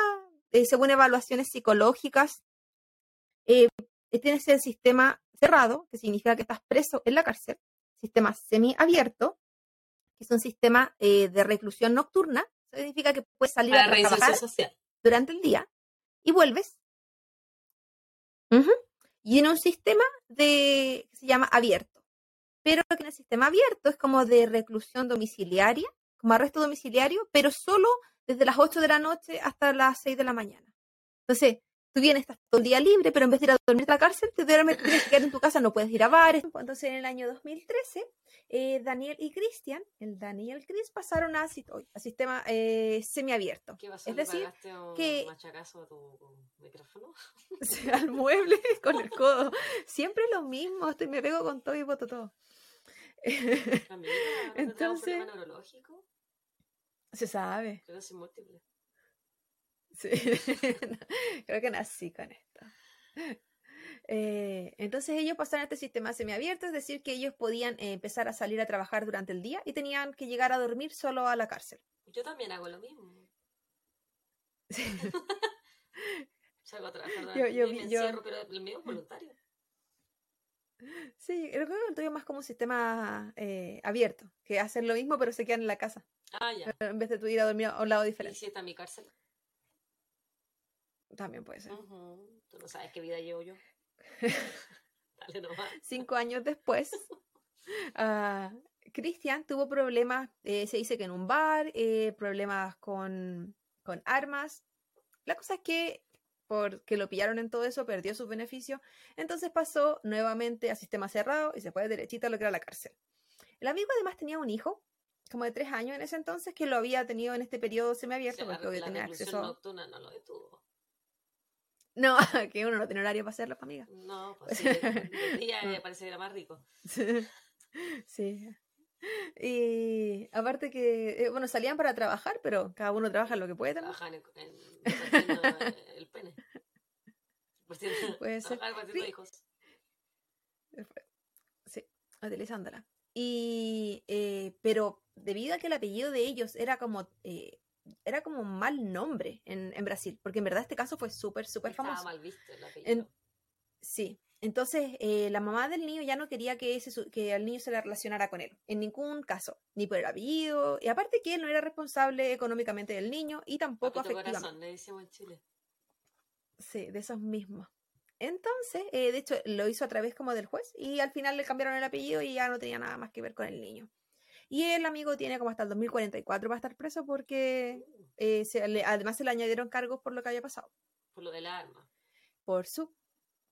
eh, según evaluaciones psicológicas, eh, tienes el sistema cerrado, que significa que estás preso en la cárcel, sistema semiabierto, que es un sistema eh, de reclusión nocturna, eso significa que puedes salir Para a trabajar social. durante el día y vuelves. Ujú. Y en un sistema de que se llama abierto. Pero que en el sistema abierto es como de reclusión domiciliaria, como arresto domiciliario, pero solo desde las 8 de la noche hasta las 6 de la mañana. Entonces, tú vienes, estás todo el día libre, pero en vez de ir a dormir a la cárcel, te duermes, tienes que quedar en tu casa, no puedes ir a bares. Entonces, en el año 2013, eh, Daniel y Cristian, el Dani y el Chris, pasaron a, a sistema eh, semiabierto. ¿Qué pasó? Es ¿Le decir, un que- machacazo a tu micrófono? al mueble con el codo. Siempre lo mismo, estoy, me pego con todo y boto todo. Amiguita, ¿no tendrá un Entonces-? Se sabe. Creo que es múltiple. Sí. Creo que nací con esto. Eh, entonces ellos pasaron a este sistema semiabierto, es decir, que ellos podían eh, empezar a salir a trabajar durante el día y tenían que llegar a dormir solo a la cárcel. Yo también hago lo mismo. Salgo a trabajar durante Yo- el yo día y vi- me yo- encierro, pero el mío es voluntario. Sí, creo que el tuyo es más como un sistema eh, abierto, que hacen lo mismo pero se quedan en la casa, Ah, ya. en vez de tú ir a dormir a un lado ¿Y diferente. si está mi cárcel? También puede ser. Tú no sabes qué vida llevo yo. Dale nomás. cinco años después, ah, Cristian tuvo problemas, eh, se dice que en un bar, eh, problemas con, con armas. La cosa es que, porque lo pillaron en todo eso, perdió sus beneficios, entonces pasó nuevamente a sistema cerrado y se fue derechito a lo que era la cárcel. El amigo además tenía un hijo, como de tres años en ese entonces, que lo había tenido en este periodo O semiabierto, sea, porque la tenía reclusión acceso... nocturna no lo detuvo. No, que uno no tiene horario para hacerlo, amiga. No, pues sí, día me parece que era más rico. Sí. Sí. Y aparte que, eh, bueno, salían para trabajar, pero cada uno trabaja lo que puede. Trabajan en, en, el pene. Repartiendo- Puede ser. trabajar Sí. hijos. utilizándola. Y, eh, pero debido a que el apellido de ellos era como, eh, era como un mal nombre en, en Brasil, porque en verdad este caso fue súper, súper Estaba famoso. mal visto el apellido. En- sí, entonces eh, la mamá del niño ya no quería que, ese, que al niño se le relacionara con él, en ningún caso, ni por el apellido, y aparte que él no era responsable económicamente del niño y tampoco afectivamente. corazón, le decimos en Chile. Sí, de esos mismos. Entonces, eh, de hecho, lo hizo a través como del juez y al final le cambiaron el apellido y ya no tenía nada más que ver con el niño. Y el amigo tiene como hasta el 2044 para estar preso porque eh, se le- además se le añadieron cargos por lo que había pasado. Por lo del arma. Por su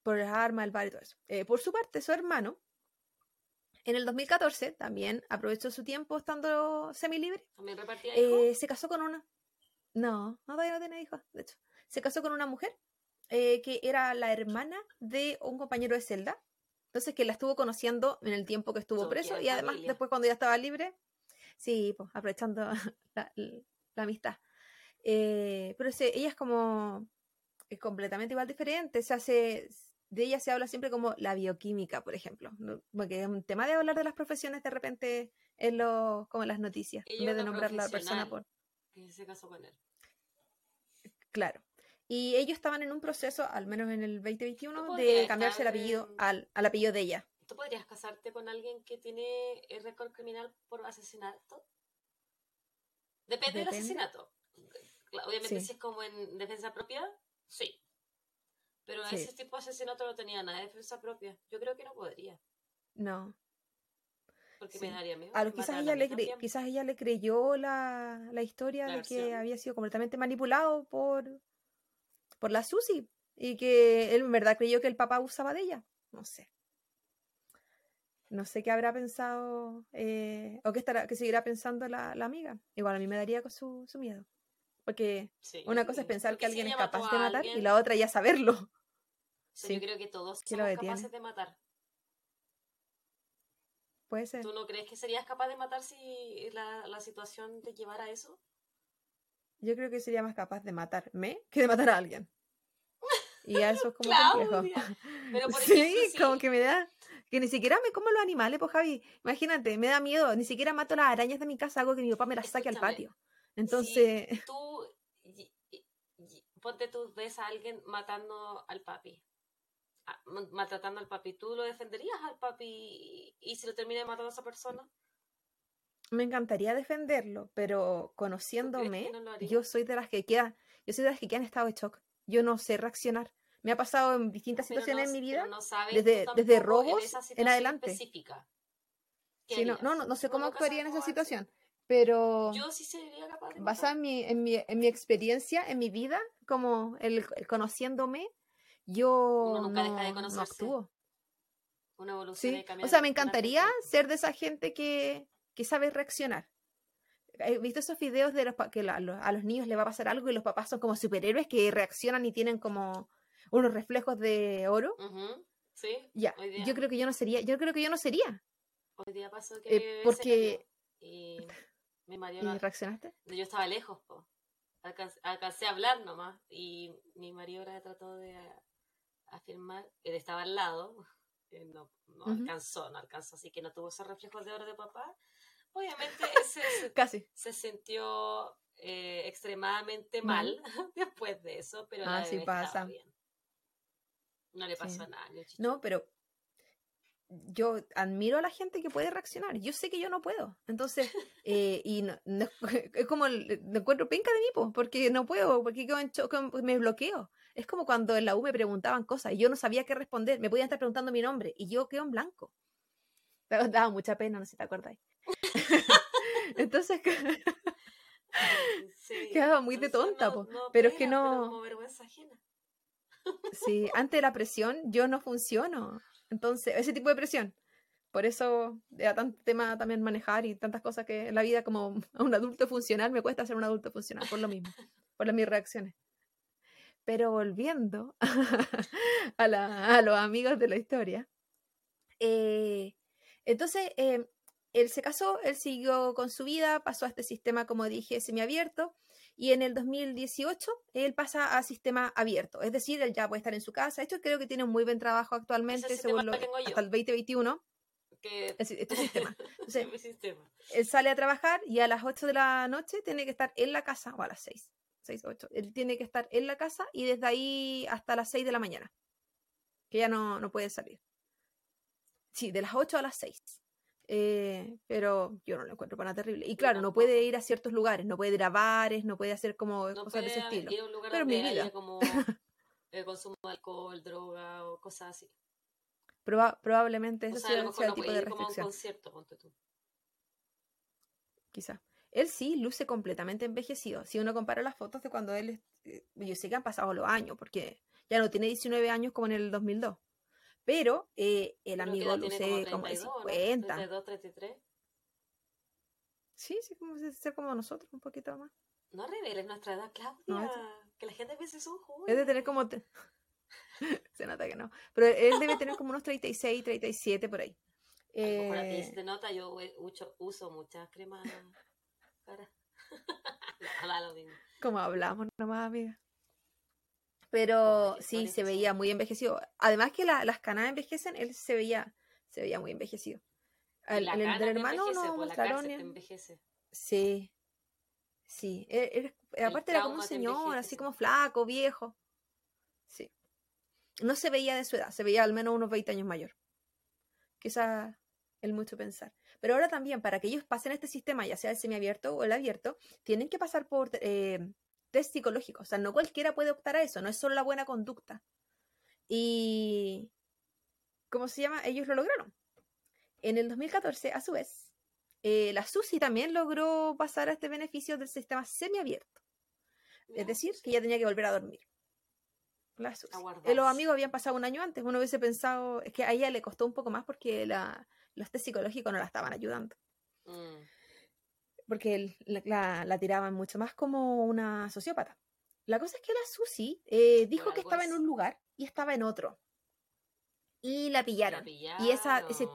por las armas, el bar y todo eso. Eh, por su parte, su hermano, en el 2014, también aprovechó su tiempo estando semilibre También repartía hijos. eh, se casó con una. No, no, todavía no tiene hijos, de hecho. Se casó con una mujer eh, que era la hermana de un compañero de celda. Entonces, que la estuvo conociendo en el tiempo que estuvo preso y además, familia. después, cuando ya estaba libre, sí, pues aprovechando la, la amistad. Eh, pero se- ella es como es completamente igual diferente. Se hace, de ella se habla siempre como la bioquímica, por ejemplo. ¿no? Porque es un tema de hablar de las profesiones de repente en, los, como en las noticias, Ella en vez de nombrar la persona por. Que se casó con él. Claro. Y ellos estaban en un proceso, al menos en el ¿Tú 2021, podrías de cambiarse el apellido en- al, al apellido de ella. ¿Tú podrías casarte con alguien que tiene el récord criminal por asesinato? Depende, del asesinato. Obviamente, Sí. si es como en defensa propia, sí. Pero Sí. ese tipo de asesinato no tenía nada de defensa propia. Yo creo que no podría. No. Porque Sí. me daría miedo. A lo, que quizás, ella a le cre- quizás ella le creyó la, la historia La de que había sido completamente manipulado por, por la Susi y que él en verdad creyó que el papá abusaba de ella. No sé. No sé qué habrá pensado eh, o qué, estará, qué seguirá pensando la, la amiga. Igual a mí me daría con su, su miedo. Porque Sí, una cosa es sí. pensar que si alguien es capaz de matar y la otra ya saberlo. sí. Yo creo que todos ¿Quién lo somos capaces de matar. Puede ser. ¿Tú no crees que serías capaz de matar si la, la situación te llevara a eso? Yo creo que sería más capaz de matarme que de matar a alguien. Y eso es como complejo. Pero por sí, ejemplo, sí. como que me da. Que ni siquiera me como los animales, pues Javi. Imagínate, me da miedo. Ni siquiera mato las arañas de mi casa, hago que mi papá me las saque al patio. Entonces, Si tú, y- y- y- ponte tú, ves a alguien matando al papi, a- ma- maltratando al papi, ¿tú lo defenderías al papi y, si lo termina matando a esa persona? me encantaría defenderlo, pero conociéndome, no yo soy de las que queda, yo soy de las que quedan en estado de shock. Yo no sé reaccionar. Me ha pasado en distintas Pero situaciones no- en mi vida. no desde- desde robos en adelante. específica. ¿Qué Sí, no, no, no, sé cómo actuaría en esa situación, pero Yo sí sería capaz de basada en mi, en mi, en mi experiencia, en mi vida, como el, el conociéndome, yo Uno nunca deja de conocerse. actúo. Una evolución Sí, o sea, me encantaría ser de esa gente que, que sabe reaccionar. He visto esos videos de los que la- lo- a los niños le va a pasar algo y los papás son como superhéroes que reaccionan y tienen como unos reflejos de oro. Ujú, Sí, Ya, día, yo creo que yo no sería, yo creo que yo no sería. hoy día pasó que eh, porque- y mi marido ¿Y reaccionaste? yo estaba lejos, po. Alcancé, alcancé a hablar nomás y mi marido trató de afirmar, él estaba al lado, no, no Ujú. alcanzó, no alcanzó, así que no tuvo esos reflejos de oro de papá. Obviamente se, se- Casi. se sintió eh, extremadamente mal después de eso, pero la Ah, sí bebé pasa. bien. No le Sí. pasó nada, un chicho. No, pero yo admiro a la gente que puede reaccionar. Yo sé que yo no puedo. Entonces, eh, y no- no- es como me encuentro penca de mí, po, porque no puedo, porque me bloqueo. Es como cuando en la U me preguntaban cosas y yo no sabía qué responder. Me podían estar preguntando mi nombre y yo quedo en blanco. Da- Daba mucha pena, no sé si te acordáis. Entonces, Sí, quedaba muy de tonta, no- no pero es que pena, pero no- como vergüenza ajena. sí, ante la presión yo no funciono. Entonces, ese tipo de presión. Por eso era tanto tema también manejar y tantas cosas que en la vida como a un adulto funcional me cuesta ser un adulto funcional, por lo mismo, por las mis reacciones. Pero volviendo a, la- a los amigos de la historia, eh, entonces eh, él se casó, él siguió con su vida, pasó a este sistema, como dije, semiabierto, y en el 2018 él pasa a sistema abierto, es decir, él ya puede estar en su casa. Esto creo que tiene un muy buen trabajo actualmente, según lo, lo tengo yo. hasta el 2021. que Es- Este sistema. Entonces, mi sistema. él sale a trabajar y a las 8 de la noche tiene que estar en la casa, o a las 6, 6 8. Él tiene que estar en la casa y desde ahí hasta las 6 de la mañana. Que ya no, no puede salir. Sí, de las 8 a las 6. Eh, pero yo no lo encuentro para nada terrible. Y claro, no puede ir a ciertos lugares, no puede ir a bares, no puede hacer como No cosas de ese estilo. ir a un lugar Pero donde mi vida. haya como eh, consumo de alcohol, droga o cosas así. Proba- probablemente O ese sea, sea, el no tipo de ir como un restricción. concierto, ponte tú. quizá. Él sí luce completamente envejecido. Si uno compara las fotos de cuando él, eh, yo sé que han pasado los años, porque ya no tiene 19 años como en el 2002. Pero eh, el Creo amigo luce como de 32, ¿no? 50. 32, 33. Sí, sí, como ser como nosotros, un poquito más. No reveles nuestra edad, Claudia. No, Que la gente piense Es jóvenes. de tener como... te- Se nota que no. Pero él debe tener como unos 36, 37 por ahí. Lo mejor a ti Eh, se nota, yo eh, uso, uso muchas cremas cara. no, da lo mismo. como hablamos nomás, amiga. Pero sí, ¿cuál es se veía muy envejecido. Además que la- las canas envejecen, él se veía, se veía muy envejecido. El, hermano no pues, mostraron. envejece. Sí, sí. Era- era- aparte era como un señor, así sí. como flaco, viejo. Sí. No se veía de su edad, se veía al menos unos 20 años mayor. Quizá el mucho pensar. Pero ahora también, para que ellos pasen este sistema, ya sea el semiabierto o el abierto, tienen que pasar por eh, test psicológicos. O sea, no cualquiera puede optar a eso, no es solo la buena conducta. Y... ¿Cómo se llama? Ellos lo lograron. En el 2014, a su vez, eh, la SUSI también logró pasar a este beneficio del sistema semiabierto. Es decir, que ya tenía que volver a dormir. La SUSI. Eh, los amigos habían pasado un año antes. Uno hubiese pensado, es que a ella le costó un poco más porque la- los test psicológicos no la estaban ayudando. Mm. Porque la, tiraban mucho más como una sociópata. La cosa es que la Susi eh, dijo que estaba en es. un lugar y estaba en otro. Y la La pillaron. Y esa, ese-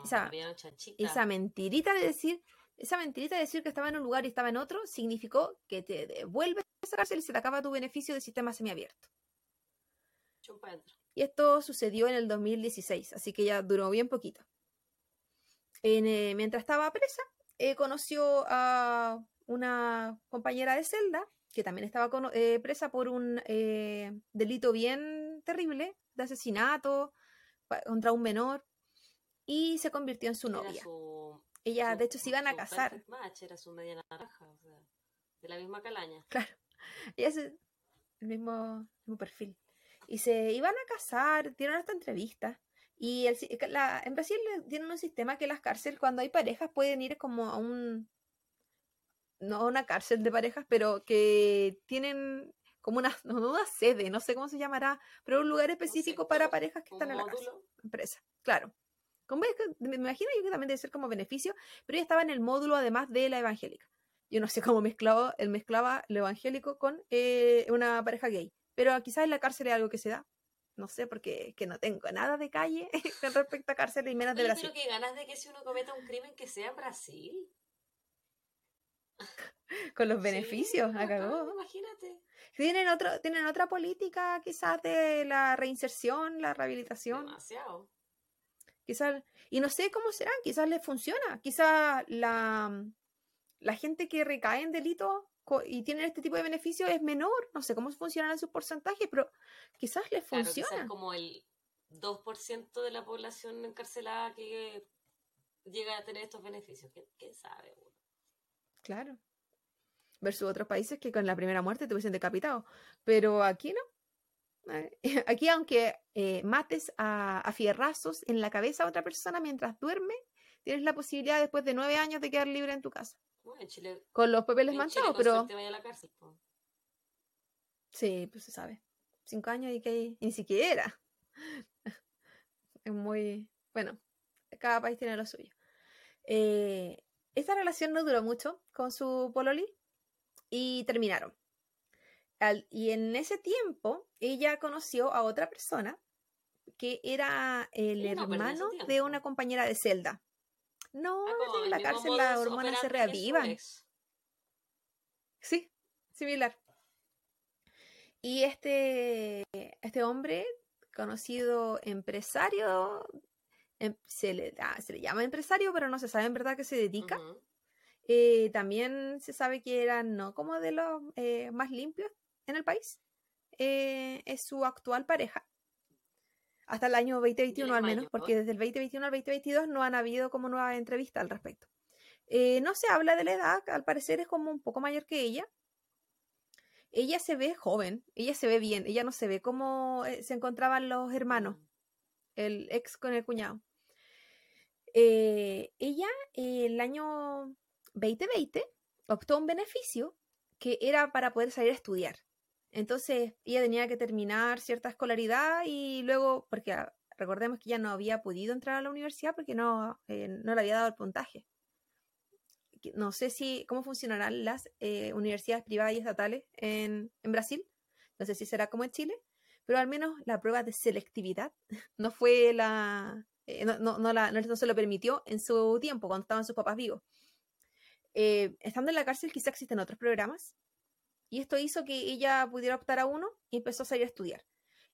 esa, mentirita de decir, esa mentirita de decir que estaba en un lugar y estaba en otro, significó que te devuelves a esa cárcel y se te acaba tu beneficio del sistema semiabierto. Y esto sucedió en el 2016, así que ya duró bien poquito. En, eh, mientras estaba presa, eh, conoció a una compañera de celda que también estaba cono- eh, presa por un eh, delito bien terrible de asesinato contra un menor y se convirtió en su Era novia. su- Ella, su- de hecho, se iban a casar. match, era su media naranja, o sea, de la misma calaña. Claro. Ella el mismo, mismo perfil. Y se iban a casar, dieron hasta entrevistas. Y el, la- en Brasil tienen un sistema que las cárceles, cuando hay parejas, pueden ir como a un. No a una cárcel de parejas, pero que tienen como una, no una sede, no sé cómo se llamará, pero un lugar específico para parejas que están en la cárcel. Empresa, claro. Como es que- me imagino yo que también debe ser como beneficio, pero ella estaba en el módulo además de la evangélica. Yo no sé cómo mezclaba, él mezclaba lo evangélico con eh, una pareja gay, pero quizás en la cárcel es algo que se da. No sé, porque que no tengo nada de calle con respecto a cárceles y menos de Brasil. pero qué ganas de que si uno cometa un crimen que sea en Brasil. Con los Sí, beneficios, bacán, acabó. Imagínate. Tienen, otro, tienen otra política quizás de la reinserción, la rehabilitación. Demasiado. Quizás, y no sé cómo serán, quizás les funciona. Quizás la, la gente que recae en delitos y tienen este tipo de beneficios es menor. No sé cómo funcionan sus porcentajes, pero quizás les Claro, funciona. quizás como el 2% de la población encarcelada que llega a tener estos beneficios. ¿Quién, sabe? uno? Claro. Versus otros países que con la primera muerte te hubiesen decapitado. Pero aquí no. Aquí, aunque eh, mates a, a fierrazos en la cabeza a otra persona mientras duerme, tienes la posibilidad después de nueve años de quedar libre en tu casa. Bueno, en Chile, Con los papeles manchados, pero suerte vaya a la cárcel. po. sí, pues se sabe. Cinco años y que y ni siquiera. Es muy. Bueno, cada país tiene lo suyo. Eh, esta relación no duró mucho con su pololi y terminaron. Al- y en ese tiempo ella conoció a otra persona que era el Sí, no, hermano de una compañera de celda. No, Ah, en la cárcel las hormonas se reavivan. Sí, similar. Y este, este hombre, conocido empresario em, se le, da, se le llama empresario, pero no se sabe en verdad qué se dedica. Eh, también se sabe que era no como de los eh, más limpios en el país. Eh, es su actual pareja. Hasta el año 2021 es al menos, porque desde el 2021 al 2022 no han habido como nueva entrevista al respecto. Eh, no se habla de la edad, al parecer es como un poco mayor que ella. Ella se ve joven, ella se ve bien, ella no se ve como eh, se encontraban los hermanos, el ex con el cuñado. Eh, ella, eh, el año 2020, optó un beneficio que era para poder salir a estudiar. Entonces, ella tenía que terminar cierta escolaridad y luego, porque ah, recordemos que ella no había podido entrar a la universidad porque no, eh, no le había dado el puntaje. No sé si cómo funcionarán las eh, universidades privadas y estatales en, en Brasil. No sé si será como en Chile, pero al menos la prueba de selectividad no fue la. eh, no, no, no la- no- se lo permitió en su tiempo, cuando estaban sus papás vivos. Estando en la cárcel, quizá existen otros programas, y esto hizo que ella pudiera optar a uno y empezó a salir a estudiar.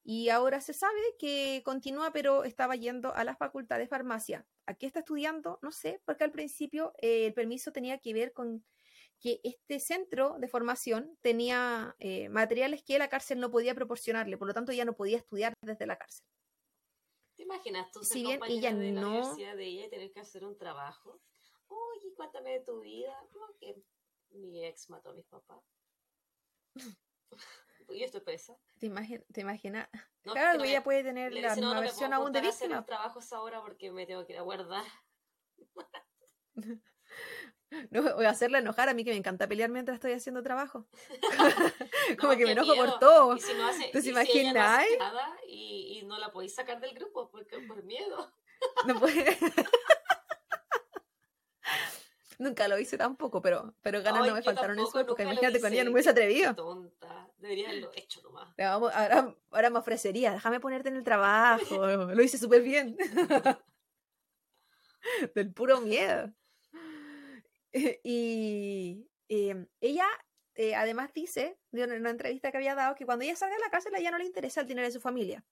Y ahora se sabe que continúa, pero estaba yendo a la facultad de farmacia. ¿A qué está estudiando? No sé, porque al principio eh, el permiso tenía que ver con que este centro de formación tenía eh, materiales que la cárcel no podía proporcionarle, por lo tanto ella no podía estudiar desde la cárcel. ¿Te imaginas tú ser Si bien compañera ella de la no- universidad de ella y tener que hacer un trabajo? Oye, cuéntame de tu vida. No, que mi ex mató a mis papás. y estoy presa. ¿Te, imagi- te imaginas? No, claro, que no me- ella puede tener la dice, no, misma no me versión aún de víctima. los trabajos ahora porque me tengo que ir a guardar. No voy a hacerla enojar a mí que me encanta pelear mientras estoy haciendo trabajo. Como No, que me enojo miedo. por todo. Y si no hace, ¿Tú y se si no y, y no la podéis sacar del grupo porque por miedo. No puede- Nunca lo hice tampoco, pero, pero ganas Ay, no me faltaron en tampoco, su época. Imagínate con ella, no me hubiese atrevido. Tonta. Debería haberlo hecho nomás. Ya, vamos, ahora, ahora me ofrecería, déjame ponerte en el trabajo. Lo hice súper bien. Del puro miedo. Y eh, ella eh, además dice, de una, una entrevista que había dado, que cuando ella salga de la cárcel a ella no le interesa el dinero de su familia.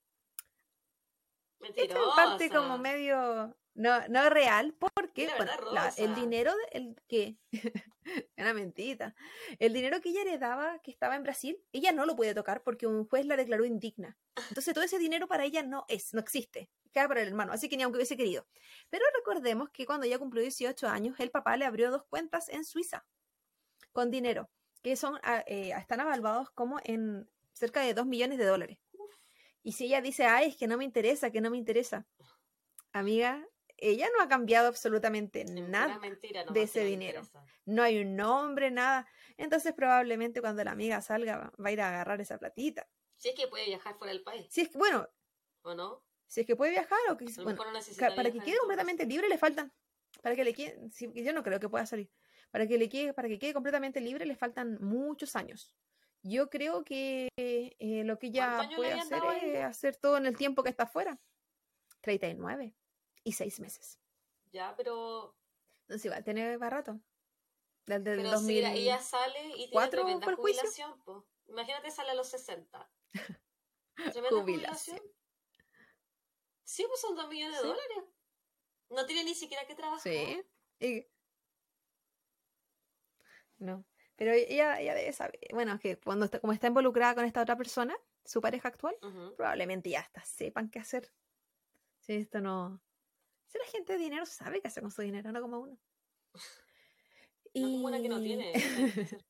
Esto Mentirosa. en parte como medio no, no real, porque La bueno, verdad, la- el dinero el que una mentira. El dinero que ella heredaba que estaba en Brasil, ella no lo puede tocar porque un juez la declaró indigna. Entonces todo ese dinero para ella no es, no existe. Queda para el hermano, así que ni aunque hubiese querido. Pero recordemos que cuando ella cumplió 18 años, el papá le abrió dos cuentas en Suiza con dinero, que son ah, eh, están avaluados como en cerca de 2 millones de dólares. Y si ella dice, ay, es que no me interesa, que no me interesa, amiga, ella no ha cambiado absolutamente nada. de ese dinero. interesa. No hay un nombre, nada. Entonces probablemente cuando la amiga salga va- a ir a agarrar esa platita. Si es que puede viajar fuera del país, Si es que, bueno, ¿o no? si es que puede viajar o que, bueno, no para que quede completamente libre le faltan, para que le quede, si- yo no creo que pueda salir, para que le quede, para que quede completamente libre le faltan muchos años. Yo creo que eh, lo que ella ¿Cuántos años le puede hacer es hacer todo en el tiempo que está afuera. 39 y 6 meses. Ya, pero, Entonces igual tiene barato. Desde el pero 2000. si la- ella sale y tiene ¿Cuatro tremenda juicio? jubilación, po. Imagínate sale a los 60. Tremenda Jubilación. jubilación. Sí, pues son 2 millones Sí. de dólares. No tiene ni siquiera que trabajar. Sí. Y- No. Pero ella, ella debe saber. Bueno, que cuando está, como está involucrada con esta otra persona, su pareja actual, probablemente ya hasta sepan qué hacer. Si esto no. Si la gente de dinero sabe qué hacer con su dinero, no como uno. No como una que no tiene.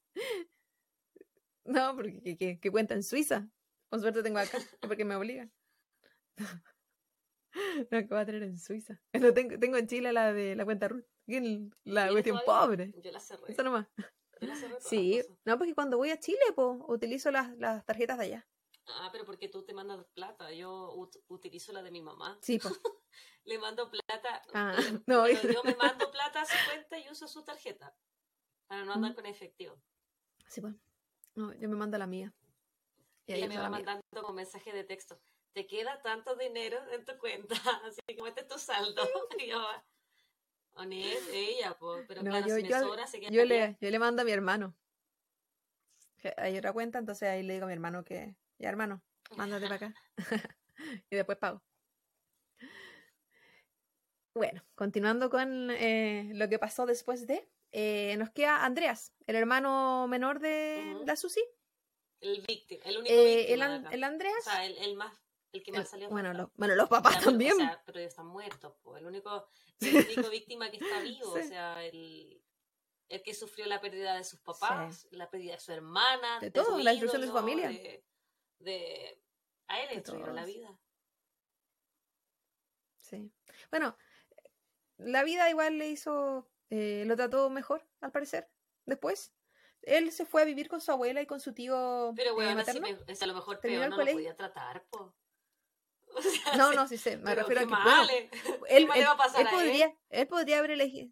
No, porque que, que- que cuenta en Suiza. Con suerte tengo acá, porque me obligan. No, que voy a tener en Suiza. No, tengo, tengo en Chile la de la cuenta en La ¿Tienes cuestión pobre. Yo la cerré. Eso nomás. Yo la cerré Sí, no, porque cuando voy a Chile, pues, utilizo las, las tarjetas de allá. Ah, pero porque tú te mandas plata. Yo ut- utilizo la de mi mamá. Sí, pues. Le mando plata. Ah, eh, no, yo me mando plata a su cuenta y uso su tarjeta. Para no andar Mm. con efectivo. Sí, pues. No, yo me mando la mía. Y Ella me va la mía. mandando como mensaje de texto. Te queda tanto dinero en tu cuenta, así que es tu saldo. Y yo, honest, ella, po, pero No, claro, yo- si me yo- sobra, se queda Yo le, yo le mando a mi hermano. Hay otra cuenta, entonces ahí le digo a mi hermano que, ya hermano, mándate para acá. y después pago. Bueno, continuando con eh, lo que pasó después de, eh, nos queda Andreas, el hermano menor de la Susi. El víctima, el único Eh, víctima el, de el Andreas, O sea, el, el más, el que más salió. bueno, los, bueno, los papás también. O sea, pero ellos están muertos, po. El único, el único víctima que está vivo, Sí. o sea, el, el que sufrió la pérdida de sus papás, la pérdida de su hermana, De su todo, la destrucción de su familia. De, de- a él le De destruyeron la vida. Sí. Bueno, la vida igual le hizo, eh, lo trató mejor, al parecer, después. Él se fue a vivir con su abuela y con su tío Pero eh, bueno, materno. me- es a lo mejor peor no lo podía tratar, po. O sea, No, no, sí sé, me refiero a que, bueno, mal, eh. él, mal le él- va a pasar él a él? podría, él podría haber elegido,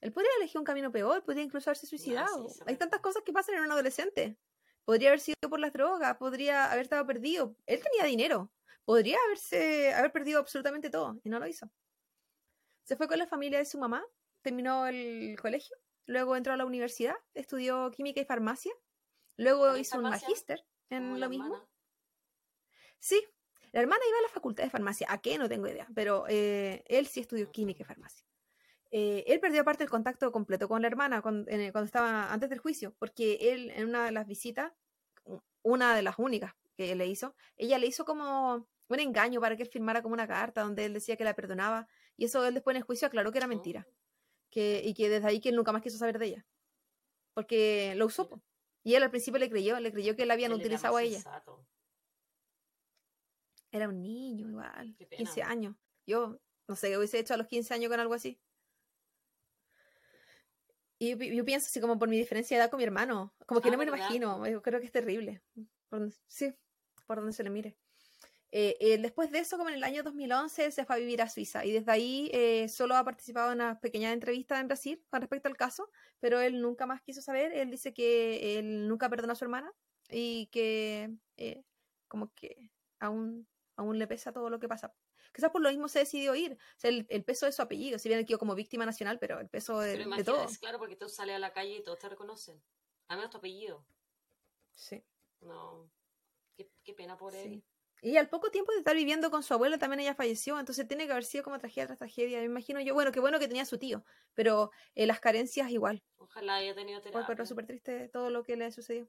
él podría haber elegido un camino peor, podría incluso haberse suicidado. sí, Hay tantas cosas que pasan en un adolescente. Podría haber sido por las drogas, podría haber estado perdido. Él tenía dinero, podría haberse, haber perdido absolutamente todo y no lo hizo. Se fue con la familia de su mamá, terminó el colegio, luego entró a la universidad, estudió química y farmacia, luego ¿También hizo un magíster en lo mismo. hermana. Sí, la hermana iba a la facultad de farmacia. ¿A qué? No tengo idea. Pero eh, él sí estudió química y farmacia. Eh, él perdió aparte el contacto completo con la hermana cuando, en el- cuando estaba antes del juicio, porque él en una de las visitas, una de las únicas que le hizo, ella le hizo como un engaño para que él firmara como una carta donde él decía que la perdonaba y eso él después en el juicio aclaró que era mentira que, y que desde ahí que él nunca más quiso saber de ella porque lo usó po. y él al principio le creyó, le creyó que la habían Él utilizado a ella sensato. Era un niño igual, Qué pena. 15 años. Yo no sé qué hubiese hecho a los 15 años con algo así. Y yo, pi- yo pienso así como por mi diferencia de edad con mi hermano. Como que Ah, no me lo imagino. Yo creo que es terrible. Por sí, por donde se le mire. Eh, eh, después de eso, como en el año 2011, él se fue a vivir a Suiza. Y desde ahí eh, solo ha participado en unas pequeñas entrevistas en Brasil con respecto al caso. Pero él nunca más quiso saber. Él dice que él nunca perdonó a su hermana. Y que eh, como que aún aún le pesa todo lo que pasa. Quizás por lo mismo se decidió ir. O sea, el, el peso de su apellido, si bien quedó como víctima nacional, pero el peso de, Pero de todo. claro, porque tú sales a la calle y todos te reconocen. A menos tu apellido. Sí, No. Qué, qué pena por sí. él. Y al poco tiempo de estar viviendo con su abuela también ella falleció, entonces tiene que haber sido como tragedia tras tragedia. Me imagino yo, bueno, qué bueno que tenía su tío, pero eh, las carencias igual. Ojalá haya tenido terapia. pero súper triste todo lo que le sucedió.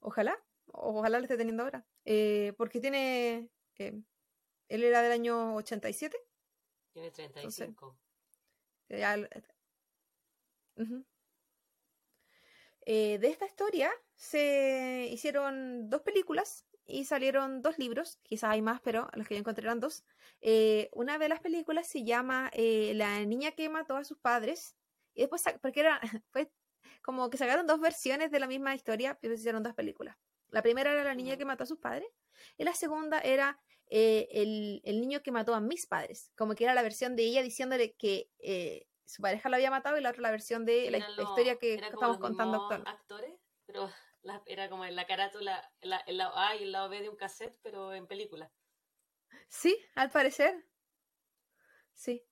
Ojalá, ojalá lo esté teniendo ahora. Eh, porque tiene. eh, él era del año 87. Tiene 35. Ya l- Ujú. Eh, de esta historia se hicieron dos películas y salieron dos libros, quizás hay más, pero los que yo encontré eran dos. Eh, una de las películas se llama eh, La niña que mató a sus padres. Y después, porque era, fue como que sacaron dos versiones de la misma historia, pero hicieron dos películas. La primera era La niña que mató a sus padres y la segunda era eh, el, el niño que mató a mis padres. Como que era la versión de ella diciéndole que eh, su pareja la había matado y la otra la versión de la, historia que estamos contando actualmente. actores, pero la- era como en la carátula, la- el lado A y el lado B de un cassette, pero en película. Sí, al parecer. Sí.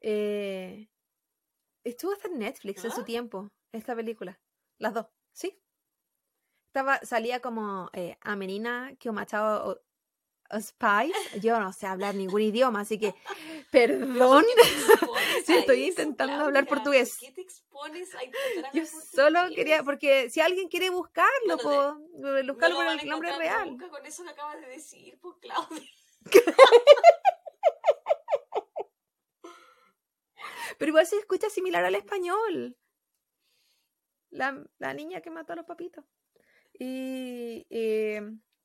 Eh, estuvo hasta en Netflix en su ¿Ah? tiempo, esta película. Las dos, sí. Estaba, salía como eh, a menina que o, o spies. Yo no sé hablar ningún idioma, así que perdón. ¿Por a estoy eso, intentando hablar portugués. ¿Por qué te expones a Yo solo quería, porque si alguien quiere buscarlo, No buscarlo lo por el nombre real. nunca con eso que acabas de decir, pues Claudia. Pero igual se escucha similar al español. La, la niña que mató a los papitos. Y eh,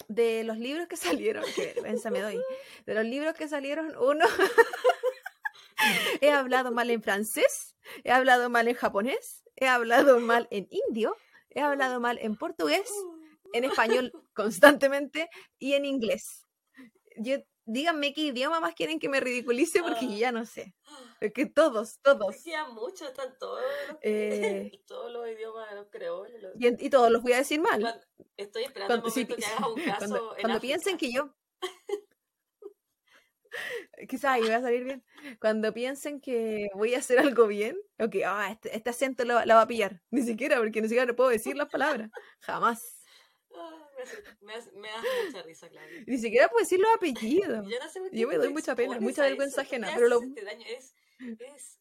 de los libros que salieron, vergüenza me doy. De los libros que salieron, uno. he hablado mal en francés, he hablado mal en japonés, he hablado mal en indio, he hablado mal en portugués, en español constantemente y en inglés. Yo, díganme qué idioma más quieren que me ridiculice porque yo ya no sé. Es que todos, todos. Me quedan mucho, están todos los, Eh, todos los idiomas los creoles. los- y, todos los voy a decir mal. Cuando- estoy esperando Cuando, el momento que sí, hagas un caso cuando- en cuando África. piensen que yo. Quizás ahí va a salir bien. Cuando piensen que voy a hacer algo bien, o que ah, este, este acento lo- la va a pillar. Ni siquiera, porque ni siquiera puedo decir las palabras. Jamás. Me das- me das mucha risa, Claudia. Ni siquiera puedo decir los apellidos. Yo no sé Yo me doy mucha pena, mucha vergüenza ajena, ¿Qué pero lo- este daño? Es, es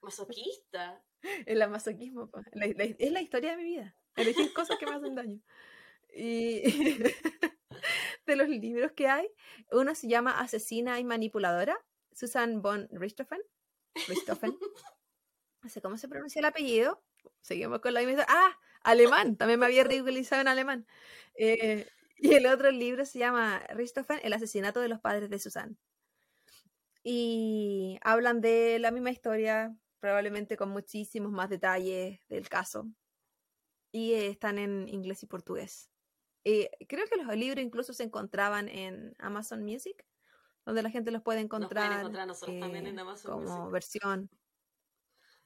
masoquista. El masoquismo. La- la- es la historia de mi vida. Elegir cosas que me hacen daño. Y de los libros que hay, uno se llama Asesina y Manipuladora, Susan von Richthofen. Richthofen. No sé cómo se pronuncia el apellido. Seguimos con la misma. Ah, alemán. También me había ridiculizado en alemán. Eh, y el otro libro se llama Richthofen, El asesinato de los padres de Susan. Y hablan de la misma historia, probablemente con muchísimos más detalles del caso. Y eh, están en inglés y portugués. Eh, creo que los libros incluso se encontraban en Amazon Music, donde la gente los puede Nos encontrar, pueden encontrar a nosotros también eh, en Amazon como Music. versión.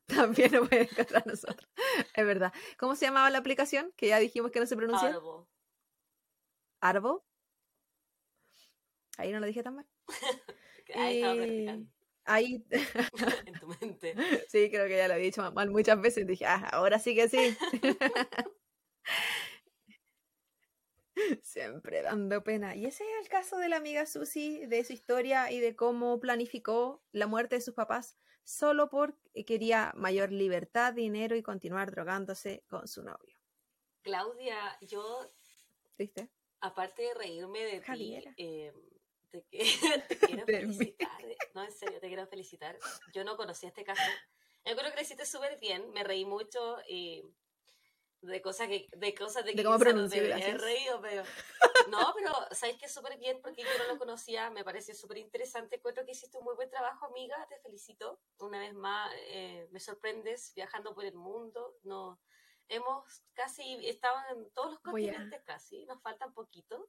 También lo pueden encontrar a nosotros. Es verdad. ¿Cómo se llamaba la aplicación? Que ya dijimos que no se pronuncia. Audible. Arbo. Ahí no lo dije tan mal. Ahí estaba practicando ahí, en tu mente. sí, creo que ya lo había dicho mal muchas veces. Dije, ah, ahora sí que sí. Siempre dando pena. Y ese es el caso de la amiga Susi, de su historia y de cómo planificó la muerte de sus papás solo porque quería mayor libertad, dinero y continuar drogándose con su novio. Claudia, yo, ¿Viste? aparte de reírme de ti, eh, te, quiero felicitar. eh, No, en serio, te quiero felicitar. Yo no conocía este caso. Yo creo que lo hiciste súper bien, me reí mucho y de cosas que de cosas de, De que cómo reído, pero no, pero sabes que súper bien porque yo no lo conocía, me pareció súper interesante. Encuentro que hiciste un muy buen trabajo, amiga, te felicito. Una vez más, eh, me sorprendes viajando por el mundo. No, hemos casi estado en todos los Voy a- continentes casi, nos faltan poquito.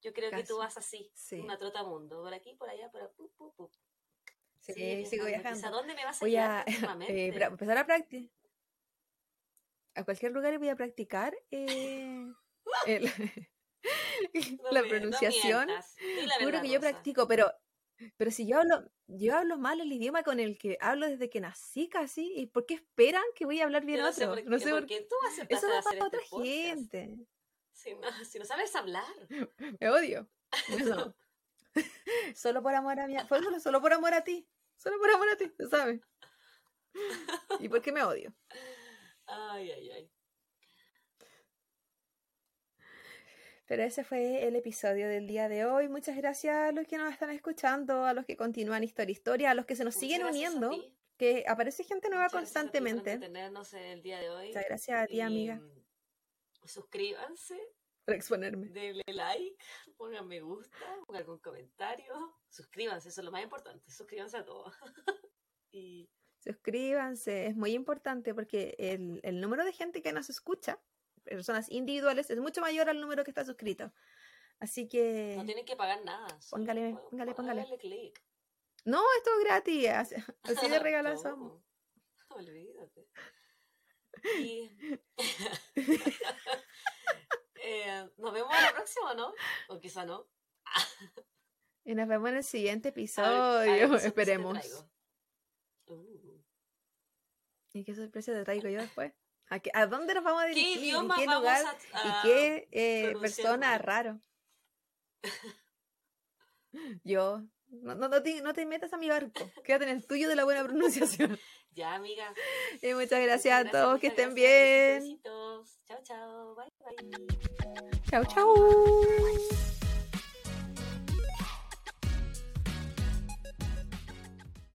Yo creo que Casi, tú vas así, sí. una trota mundo, por aquí, por allá, por pu, pu, pu. Sí, Sí, sigo viajando. ¿Dónde me vas a Voy a eh, empezar a practicar. A cualquier lugar y voy a practicar eh, el- No la no pronunciación. la Juro verdad, que yo practico, pero, pero si yo hablo, yo hablo mal el idioma con el que hablo desde que nací casi, ¿y por qué esperan que voy a hablar bien Yo no sé otro? por qué, no sé por porque tú aceptaste Eso va para otra este gente. Si no, si no sabes hablar. Me odio. Eso no. solo por amor a mi, fue solo, solo por amor a ti. Solo por amor a ti, se sabe. ¿Y por qué me odio? Ay, ay, ay. Pero ese fue el episodio del día de hoy. Muchas gracias a los que nos están escuchando, a los que continúan Historia Historia, a los que se nos Muchas siguen gracias uniendo, que aparece gente nueva Muchas gracias constantemente. entretenernos en el día de hoy. Muchas gracias a ti, Y, amiga, mm, Suscríbanse, por exponerme. denle like, pongan me gusta, pongan algún comentario. Suscríbanse, eso es lo más importante. Suscríbanse a todos. y Suscríbanse, es muy importante porque el, el número de gente que nos escucha, personas individuales, es mucho mayor al número que está suscrito. Así que... no tienen que pagar nada. Póngale, póngale, póngale. clic. No, esto es gratis, así, de regalazo. ¿Cómo? Olvídate. Y eh, nos vemos la próxima, ¿no? O quizá no. Y nos vemos en el siguiente A ver- a ver episodio, esperemos. Uh. ¿Y qué sorpresa te traigo yo después? ¿A, qué- a dónde nos vamos a ¿Qué dirigir? ¿En idioma qué lugar? a, a ¿Y qué eh, persona raro? Yo. No, no, no te, no te metas a mi barco. Quédate en el tuyo de la buena pronunciación. Ya, amiga. Y muchas gracias Muchas a todos. Que estén gracias. bien. Besitos. Chao, chao. Bye, bye. Chao, chao.